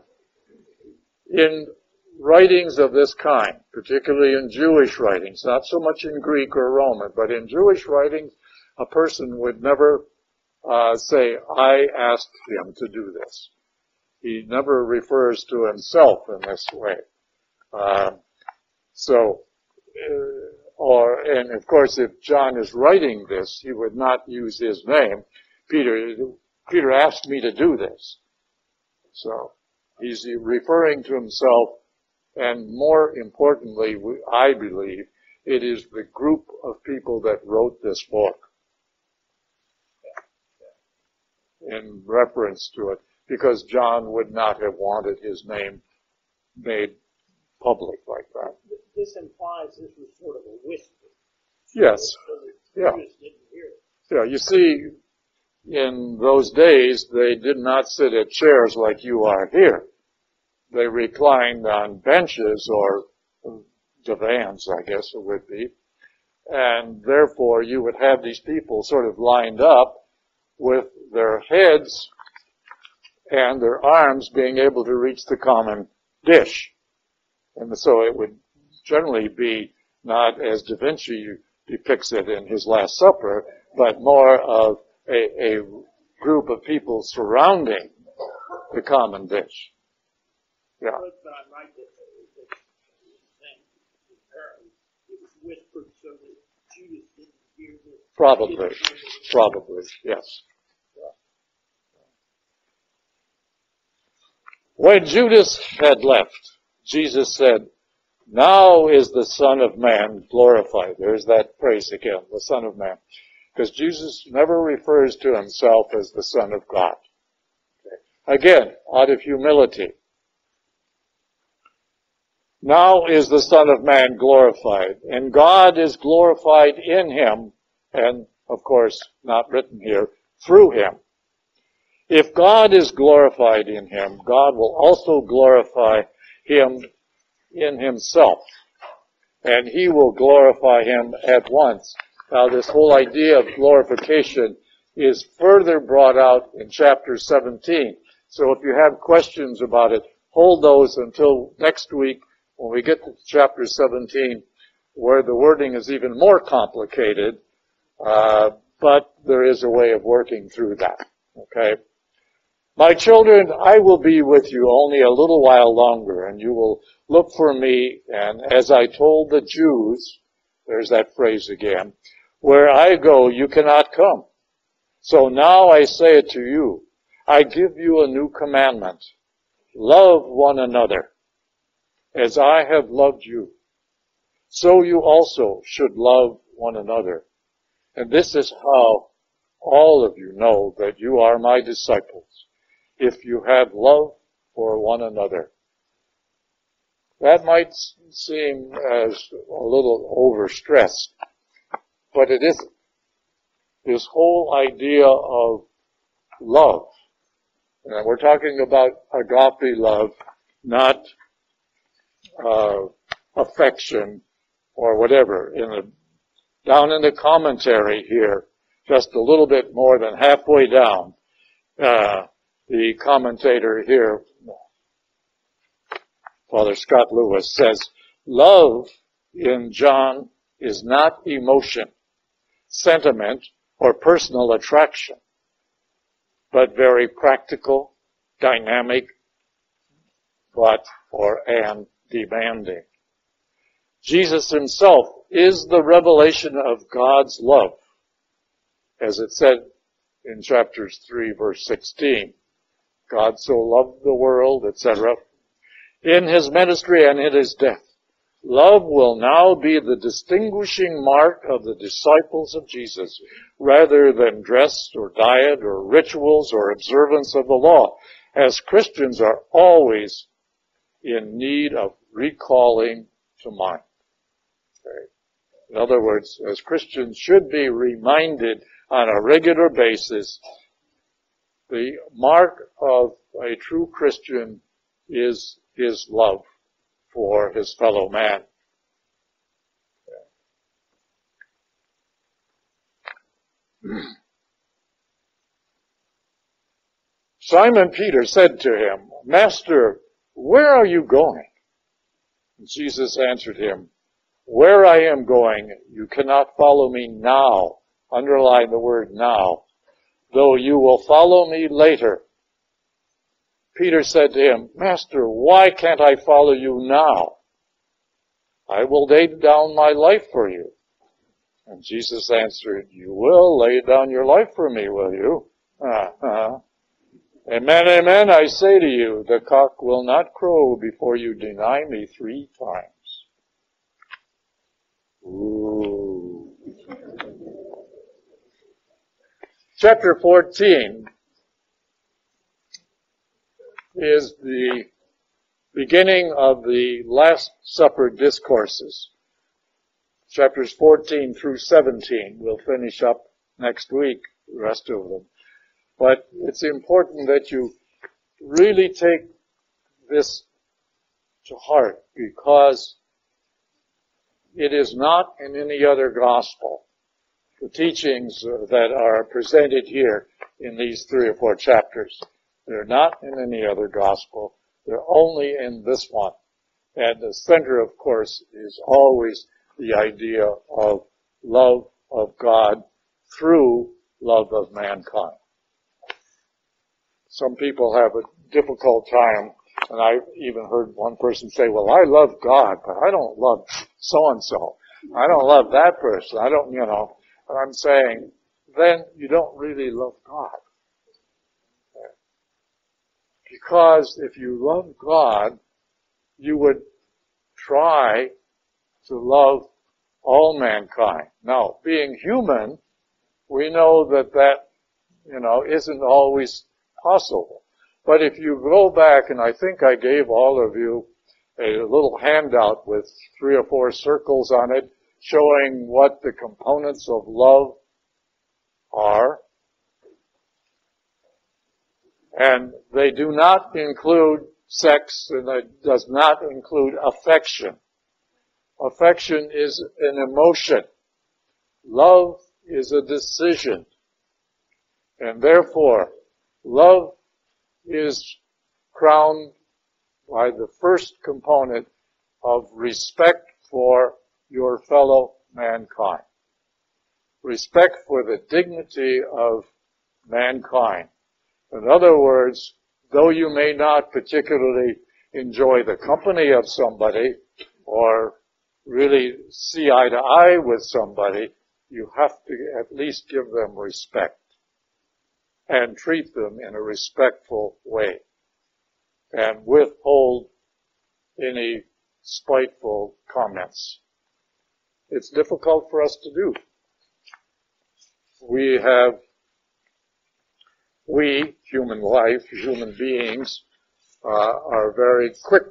In writings of this kind, particularly in Jewish writings, not so much in Greek or Roman, but in Jewish writings, a person would never uh, say, I asked him to do this. He never refers to himself in this way. Uh, so, or, and of course, if John is writing this, he would not use his name. Peter, Peter asked me to do this. So, he's referring to himself, and more importantly, I believe, it is the group of people that wrote this book in reference to it, because John would not have wanted his name made public like that. This implies this was sort of a whisper. Yes. So Yeah. Didn't hear it. Yeah, you see, in those days, they did not sit at chairs like you are here. They reclined on benches or divans, I guess it would be. And therefore, you would have these people sort of lined up with their heads and their arms being able to reach the common dish. And so it would generally be not as Da Vinci depicts it in his Last Supper, but more of a, a group of people surrounding the common dish. Yeah. Probably. didn't hear the- Probably, yes. When Judas had left, Jesus said, now is the Son of Man glorified. There's that phrase again, the Son of Man. Because Jesus never refers to himself as the Son of God. Again, out of humility. Now is the Son of Man glorified, and God is glorified in him, and of course, not written here, through him. If God is glorified in him, God will also glorify him in himself. And he will glorify him at once. Now this whole idea of glorification is further brought out in chapter 17. So if you have questions about it, hold those until next week when we get to chapter 17 where the wording is even more complicated, uh, but there is a way of working through that. Okay? My children, I will be with you only a little while longer, and you will look for me, and as I told the Jews, there's that phrase again, where I go, you cannot come. So now I say it to you, I give you a new commandment. Love one another. As I have loved you, so you also should love one another. And this is how all of you know that you are my disciples if you have love for one another. That might seem as a little overstressed, but it isn't. This whole idea of love, and we're talking about agape love, not uh, affection or whatever. In the down in the commentary here, just a little bit more than halfway down, uh, the commentator here Father Scott Lewis says, love in John is not emotion, sentiment, or personal attraction, but very practical, dynamic, but or and demanding. Jesus himself is the revelation of God's love, as it said in chapters 3 verse 16. God so loved the world, etc in his ministry and in his death. Love will now be the distinguishing mark of the disciples of Jesus, rather than dress or diet or rituals or observance of the law, as Christians are always in need of recalling to mind. Okay. In other words, as Christians should be reminded on a regular basis, the mark of a true Christian is his love for his fellow man. Simon Peter said to him, Master, where are you going? And Jesus answered him, Where I am going, you cannot follow me now. Underline the word now. Though you will follow me later. Peter said to him, Master, why can't I follow you now? I will lay down my life for you. And Jesus answered, You will lay down your life for me, will you? Uh-huh. Amen, amen, I say to you, the cock will not crow before you deny me three times. Ooh. Chapter 14 is the beginning of the Last Supper discourses. Chapters 14 through 17. We'll finish up next week, the rest of them. But it's important that you really take this to heart because it is not in any other gospel. The teachings that are presented here in these three or four chapters. They're not in any other gospel. They're only in this one. And the center, of course, is always the idea of love of God through love of mankind. Some people have a difficult time, and I even heard one person say, well, I love God, but I don't love so and so. I don't love that person. I don't, you know. And I'm saying, then you don't really love God. Because if you love God, you would try to love all mankind. Now, being human, we know that that, you know, isn't always possible. But if you go back, and I think I gave all of you a little handout with three or four circles on it showing what the components of love are. And they do not include sex and it does not include affection. Affection is an emotion. Love is a decision. And therefore, love is crowned by the first component of respect for your fellow mankind. Respect for the dignity of mankind. In other words, though you may not particularly enjoy the company of somebody or really see eye to eye with somebody, you have to at least give them respect and treat them in a respectful way and withhold any spiteful comments. It's difficult for us to do. We have we, human life, human beings, uh, are very quick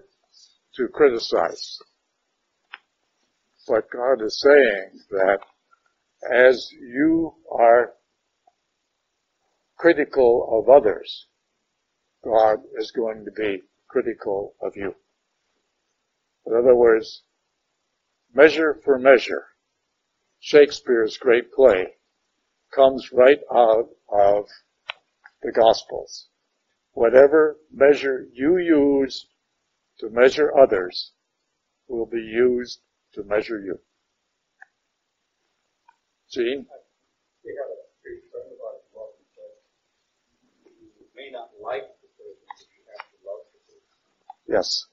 to criticize. But God is saying that as you are critical of others, God is going to be critical of you. In other words, measure for measure, Shakespeare's great play comes right out of the Gospels. Whatever measure you use to measure others will be used to measure you. Gene? We have a great friend of ours who often says, you may not like the person, but you have to love the person. Yes.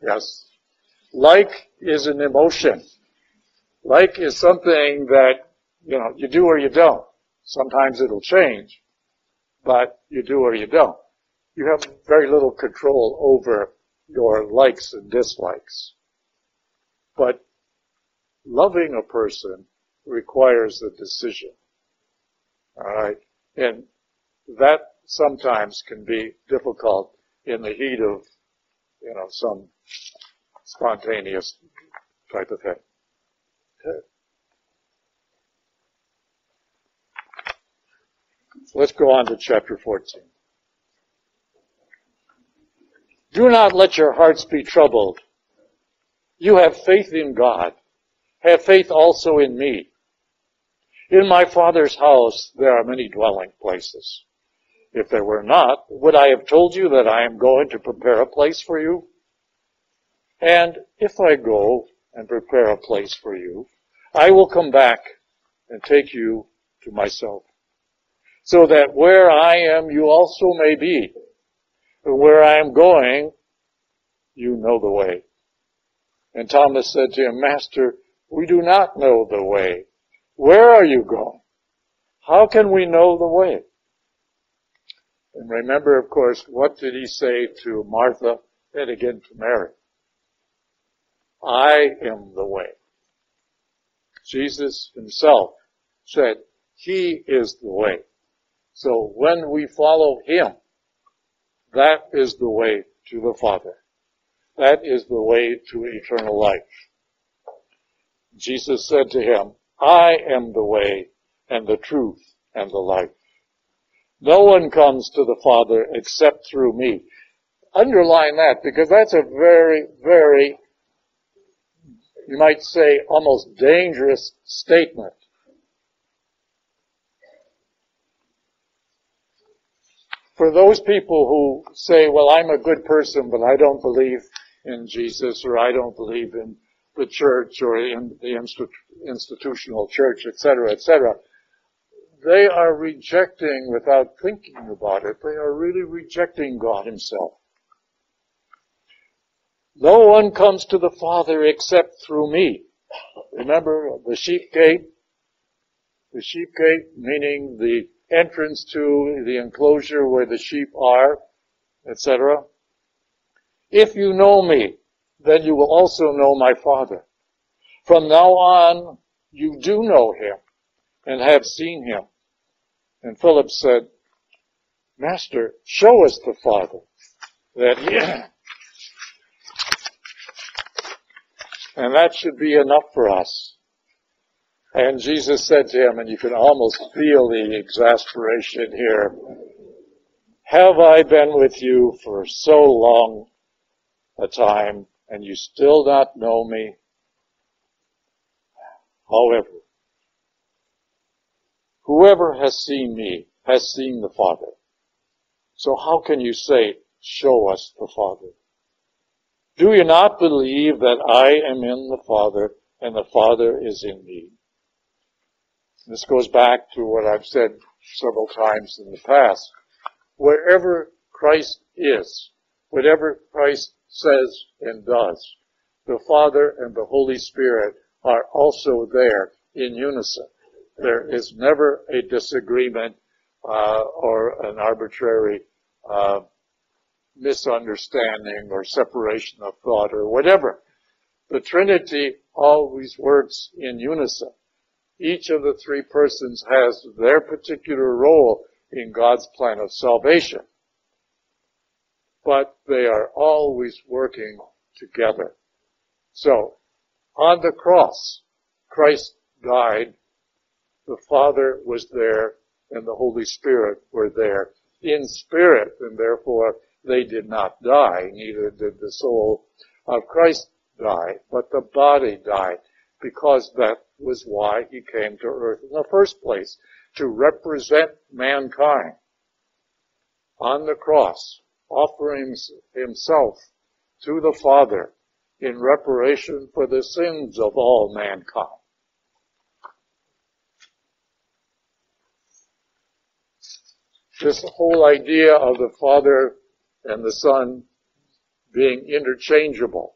Yes. Like is an emotion. Like is something that, you know, you do or you don't. Sometimes it'll change, but you do or you don't. You have very little control over your likes and dislikes. But loving a person requires a decision. Alright? And that sometimes can be difficult in the heat of, you know, some spontaneous type of thing. Let's go on to chapter 14. Do not let your hearts be troubled. You have faith in God. Have faith also in me. In my Father's house there are many dwelling places. If there were not, would I have told you that I am going to prepare a place for you? And if I go and prepare a place for you, I will come back and take you to myself, so that where I am, you also may be. And where I am going, you know the way. And Thomas said to him, Master, we do not know the way. Where are you going? How can we know the way? And remember, of course, what did he say to Martha and again to Mary? I am the way. Jesus himself said, He is the way. So when we follow Him, that is the way to the Father. That is the way to eternal life. Jesus said to him, I am the way and the truth and the life. No one comes to the Father except through me. Underline that because that's a very, very, you might say, almost dangerous statement. For those people who say, well, I'm a good person, but I don't believe in Jesus or I don't believe in the church or in the institutional church, etc., etc., they are rejecting without thinking about it. They are really rejecting God himself. No one comes to the Father except through me. Remember the sheep gate? The sheep gate meaning the entrance to the enclosure where the sheep are, etc. If you know me, then you will also know my Father. From now on, you do know him and have seen him. And Philip said, Master, show us the Father. That he, and that should be enough for us. And Jesus said to him, and you can almost feel the exasperation here, have I been with you for so long a time and you still not know me? However, whoever has seen me has seen the Father. So how can you say, show us the Father? Do you not believe that I am in the Father and the Father is in me? This goes back to what I've said several times in the past. Wherever Christ is, whatever Christ says and does, the Father and the Holy Spirit are also there in unison. There is never a disagreement uh, or an arbitrary uh, misunderstanding or separation of thought or whatever. The Trinity always works in unison. Each of the three persons has their particular role in God's plan of salvation. But they are always working together. So, on the cross, Christ died, the Father was there, and the Holy Spirit were there in spirit, and therefore they did not die, neither did the soul of Christ die, but the body died, because that was why he came to earth in the first place, to represent mankind on the cross, offering himself to the Father in reparation for the sins of all mankind. This whole idea of the Father and the Son being interchangeable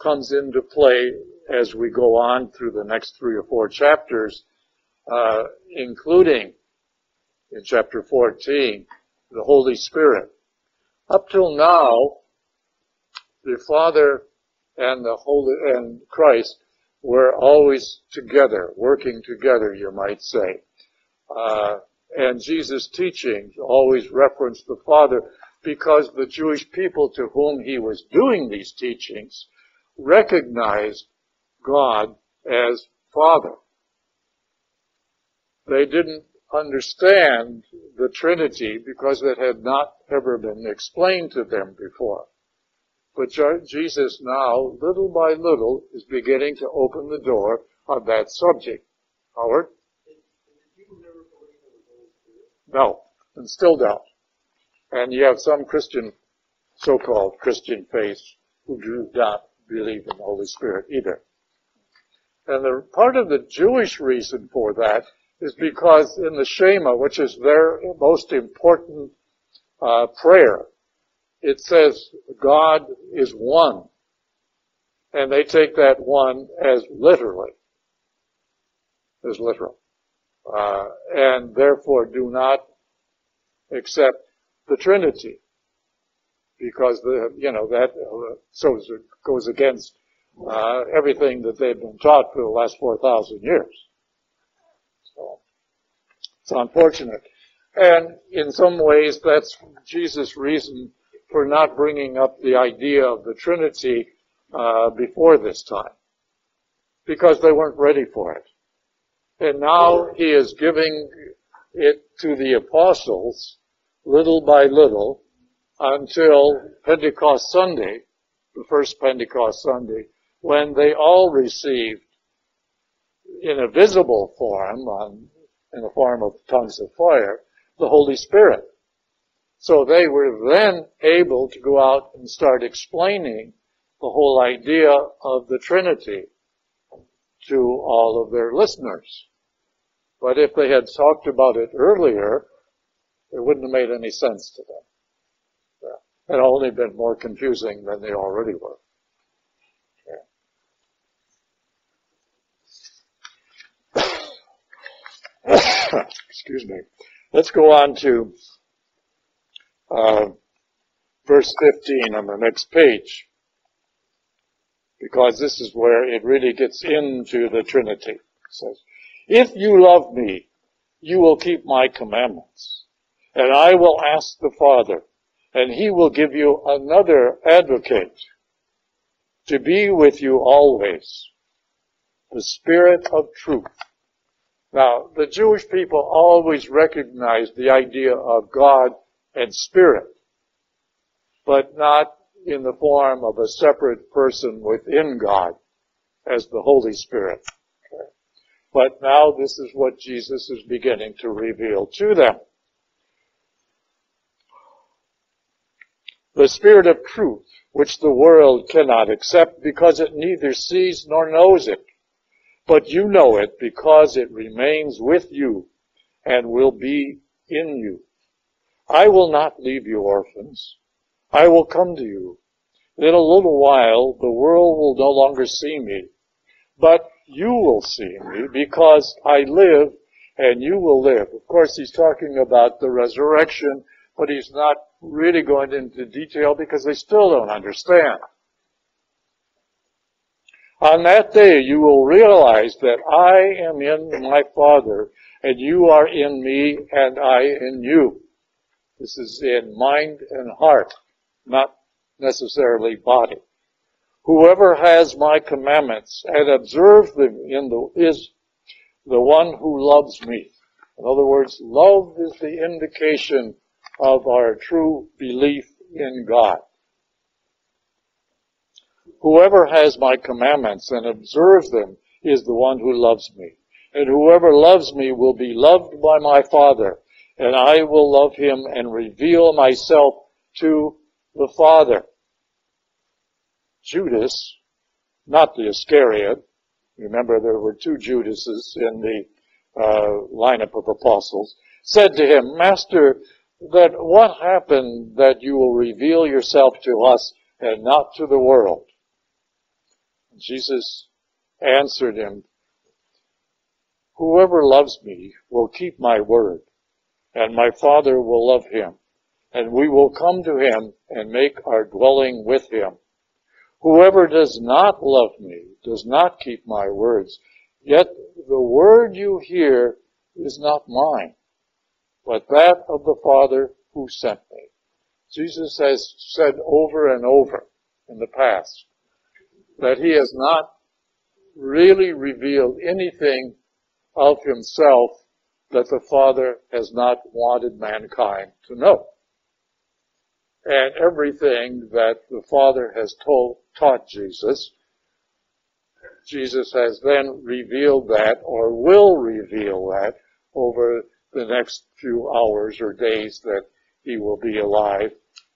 comes into play as we go on through the next three or four chapters, uh, including in chapter 14, the Holy Spirit. Up till now, the Father and the Holy and Christ were always together, working together, you might say. Uh, and Jesus' teachings always referenced the Father because the Jewish people to whom he was doing these teachings recognized God as Father. They didn't understand the Trinity because it had not ever been explained to them before. But Jesus now, little by little, is beginning to open the door on that subject. Howard? No, and still don't. And you have some Christian, so-called Christian faith who do not believe in the Holy Spirit either. And the part of the Jewish reason for that is because in the Shema, which is their most important uh, prayer, it says God is one. And they take that one as literally. As literal. Uh, and therefore do not accept the Trinity. Because the, you know, that uh, so goes against uh, everything that they've been taught for the last 4,000 years. So, it's unfortunate. And in some ways, that's Jesus' reason for not bringing up the idea of the Trinity uh, before this time, because they weren't ready for it. And now he is giving it to the apostles little by little until Pentecost Sunday, the first Pentecost Sunday, when they all received in a visible form, on, in the form of tongues of fire, the Holy Spirit. So they were then able to go out and start explaining the whole idea of the Trinity to all of their listeners. But if they had talked about it earlier, it wouldn't have made any sense to them. It had only been more confusing than they already were. Excuse me. Let's go on to uh, verse 15 on the next page. Because this is where it really gets into the Trinity. It says, If you love me, you will keep my commandments. And I will ask the Father, and he will give you another advocate to be with you always. The Spirit of truth. Now, the Jewish people always recognized the idea of God and Spirit, but not in the form of a separate person within God as the Holy Spirit. Okay. But now this is what Jesus is beginning to reveal to them. The Spirit of truth, which the world cannot accept because it neither sees nor knows it. But you know it because it remains with you and will be in you. I will not leave you orphans. I will come to you. In a little while, the world will no longer see me, but you will see me because I live and you will live. Of course, he's talking about the resurrection, but he's not really going into detail because they still don't understand. On that day you will realize that I am in my Father and you are in me and I in you. This is in mind and heart, not necessarily body. Whoever has my commandments and observes them the, is the one who loves me. In other words, love is the indication of our true belief in God. Whoever has my commandments and observes them is the one who loves me. And whoever loves me will be loved by my Father, and I will love him and reveal myself to the Father. Judas, not the Iscariot, remember there were two Judases in the uh, lineup of apostles, said to him, Master, that what happened that you will reveal yourself to us and not to the world? Jesus answered him, Whoever loves me will keep my word, and my Father will love him, and we will come to him and make our dwelling with him. Whoever does not love me does not keep my words. Yet the word you hear is not mine, but that of the Father who sent me. Jesus has said over and over in the past that he has not really revealed anything of himself that the Father has not wanted mankind to know and everything that the Father has told, taught Jesus, Jesus has then revealed that or will reveal that over the next few hours or days that he will be alive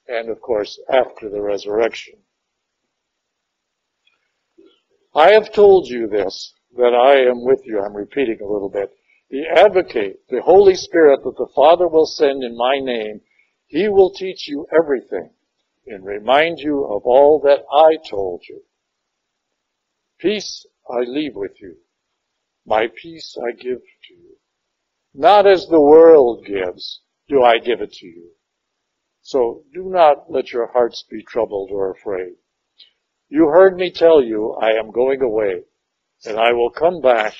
and of course after the resurrection. I have told you this, that I am with you. I'm repeating a little bit. The advocate, the Holy Spirit that the Father will send in my name, he will teach you everything and remind you of all that I told you. Peace I leave with you. My peace I give to you. Not as the world gives, do I give it to you. So do not let your hearts be troubled or afraid. You heard me tell you I am going away and I will come back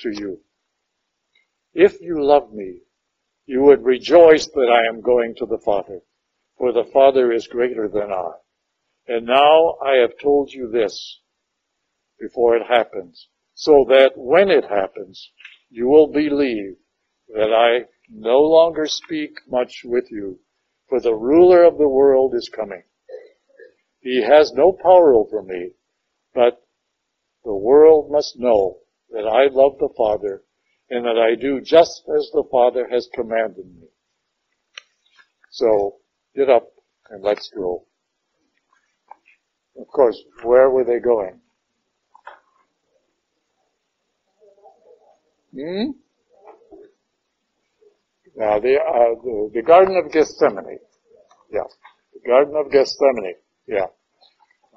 to you. If you love me, you would rejoice that I am going to the Father, for the Father is greater than I. And now I have told you this before it happens, so that when it happens, you will believe that I no longer speak much with you, for the ruler of the world is coming. He has no power over me, but the world must know that I love the Father and that I do just as the Father has commanded me. So, get up and let's go. Of course, where were they going? Hmm? Now, the, uh, the, the Garden of Gethsemane. Yeah. The Garden of Gethsemane. Yeah.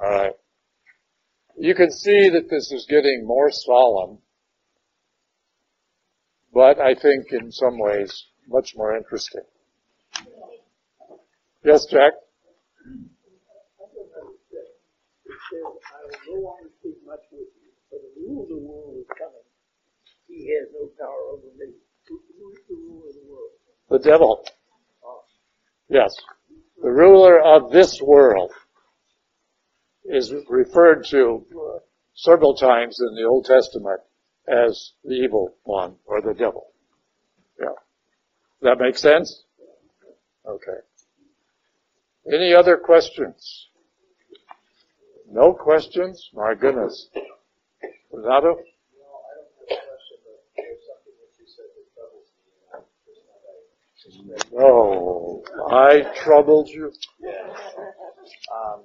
Alright. You can see that this is getting more solemn but I think in some ways much more interesting. Yes, Jack? It says, I will no longer speak much with you, for the rule of the world is coming. He has no power over me. Who, who is the ruler of the world? The devil. Oh. Yes. The ruler of this world is referred to several times in the Old Testament as the evil one or the devil. Yeah. That makes sense? Okay. Any other questions? No questions? My goodness. Renato? Oh, I troubled you. Um,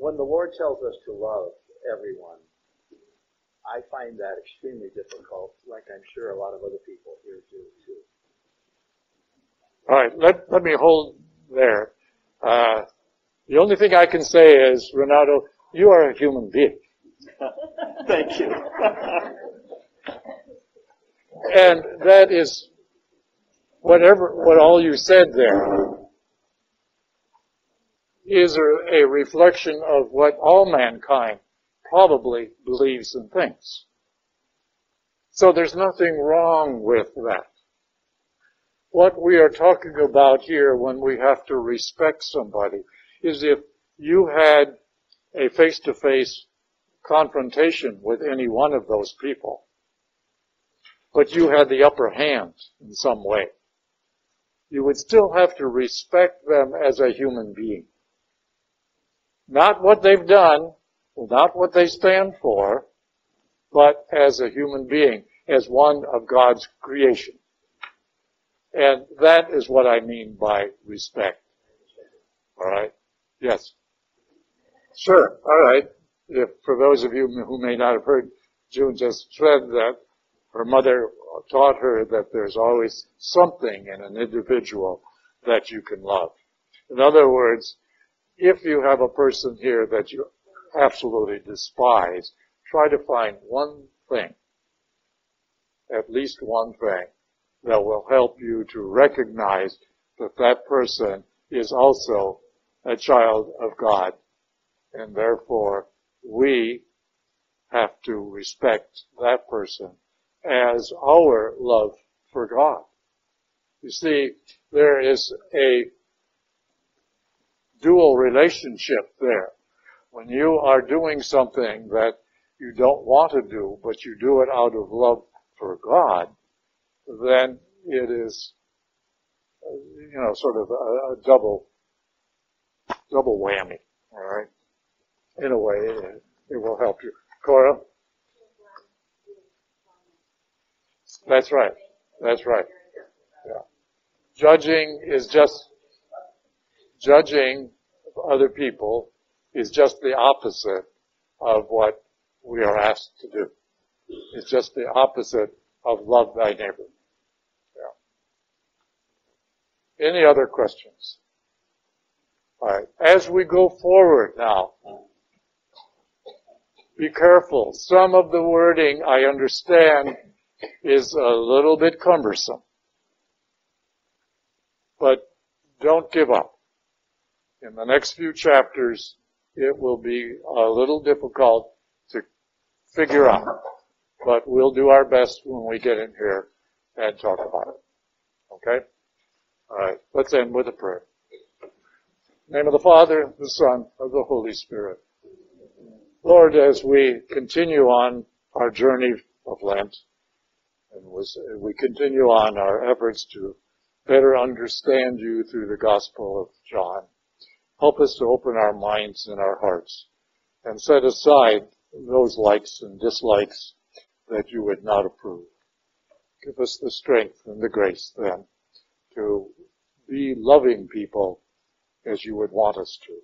when the Lord tells us to love everyone, I find that extremely difficult, like I'm sure a lot of other people here do too. All right, let, let me hold there. Uh, the only thing I can say is, Renato, you are a human being. Thank you. and that is whatever, what all you said there is a, reflection of what all mankind probably believes and thinks. So there's nothing wrong with that. What we are talking about here when we have to respect somebody is if you had a face-to-face confrontation with any one of those people, but you had the upper hand in some way. You would still have to respect them as a human being. Not what they've done, not what they stand for, but as a human being, as one of God's creation. And that is what I mean by respect. Alright? Yes. Sure. Alright. If, for those of you who may not have heard, June just said that her mother taught her that there's always something in an individual that you can love. In other words, if you have a person here that you absolutely despise, try to find one thing, at least one thing, that will help you to recognize that that person is also a child of God. And therefore, we have to respect that person as our love for God. You see, there is a dual relationship there. When you are doing something that you don't want to do, but you do it out of love for God, then it is, you know, sort of a, a double, double whammy. All right. In a way, it, it will help you. Cora? That's right. That's right. Yeah. Judging is just, judging other people is just the opposite of what we are asked to do. It's just the opposite of love thy neighbor. Yeah. Any other questions? Alright. As we go forward now, be careful. Some of the wording I understand is a little bit cumbersome. But don't give up. In the next few chapters, it will be a little difficult to figure out. But we'll do our best when we get in here and talk about it. Okay? Alright, let's end with a prayer. name of the Father, the Son, of the Holy Spirit. Lord, as we continue on our journey of Lent, and we continue on our efforts to better understand you through the Gospel of John, help us to open our minds and our hearts and set aside those likes and dislikes that you would not approve. Give us the strength and the grace then to be loving people as you would want us to,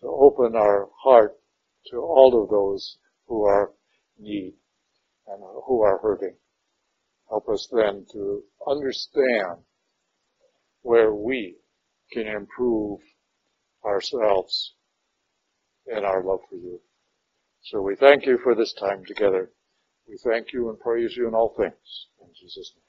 to open our heart to all of those who are need and who are hurting. Help us then to understand where we can improve ourselves in our love for you. So we thank you for this time together. We thank you and praise you in all things. In Jesus' name.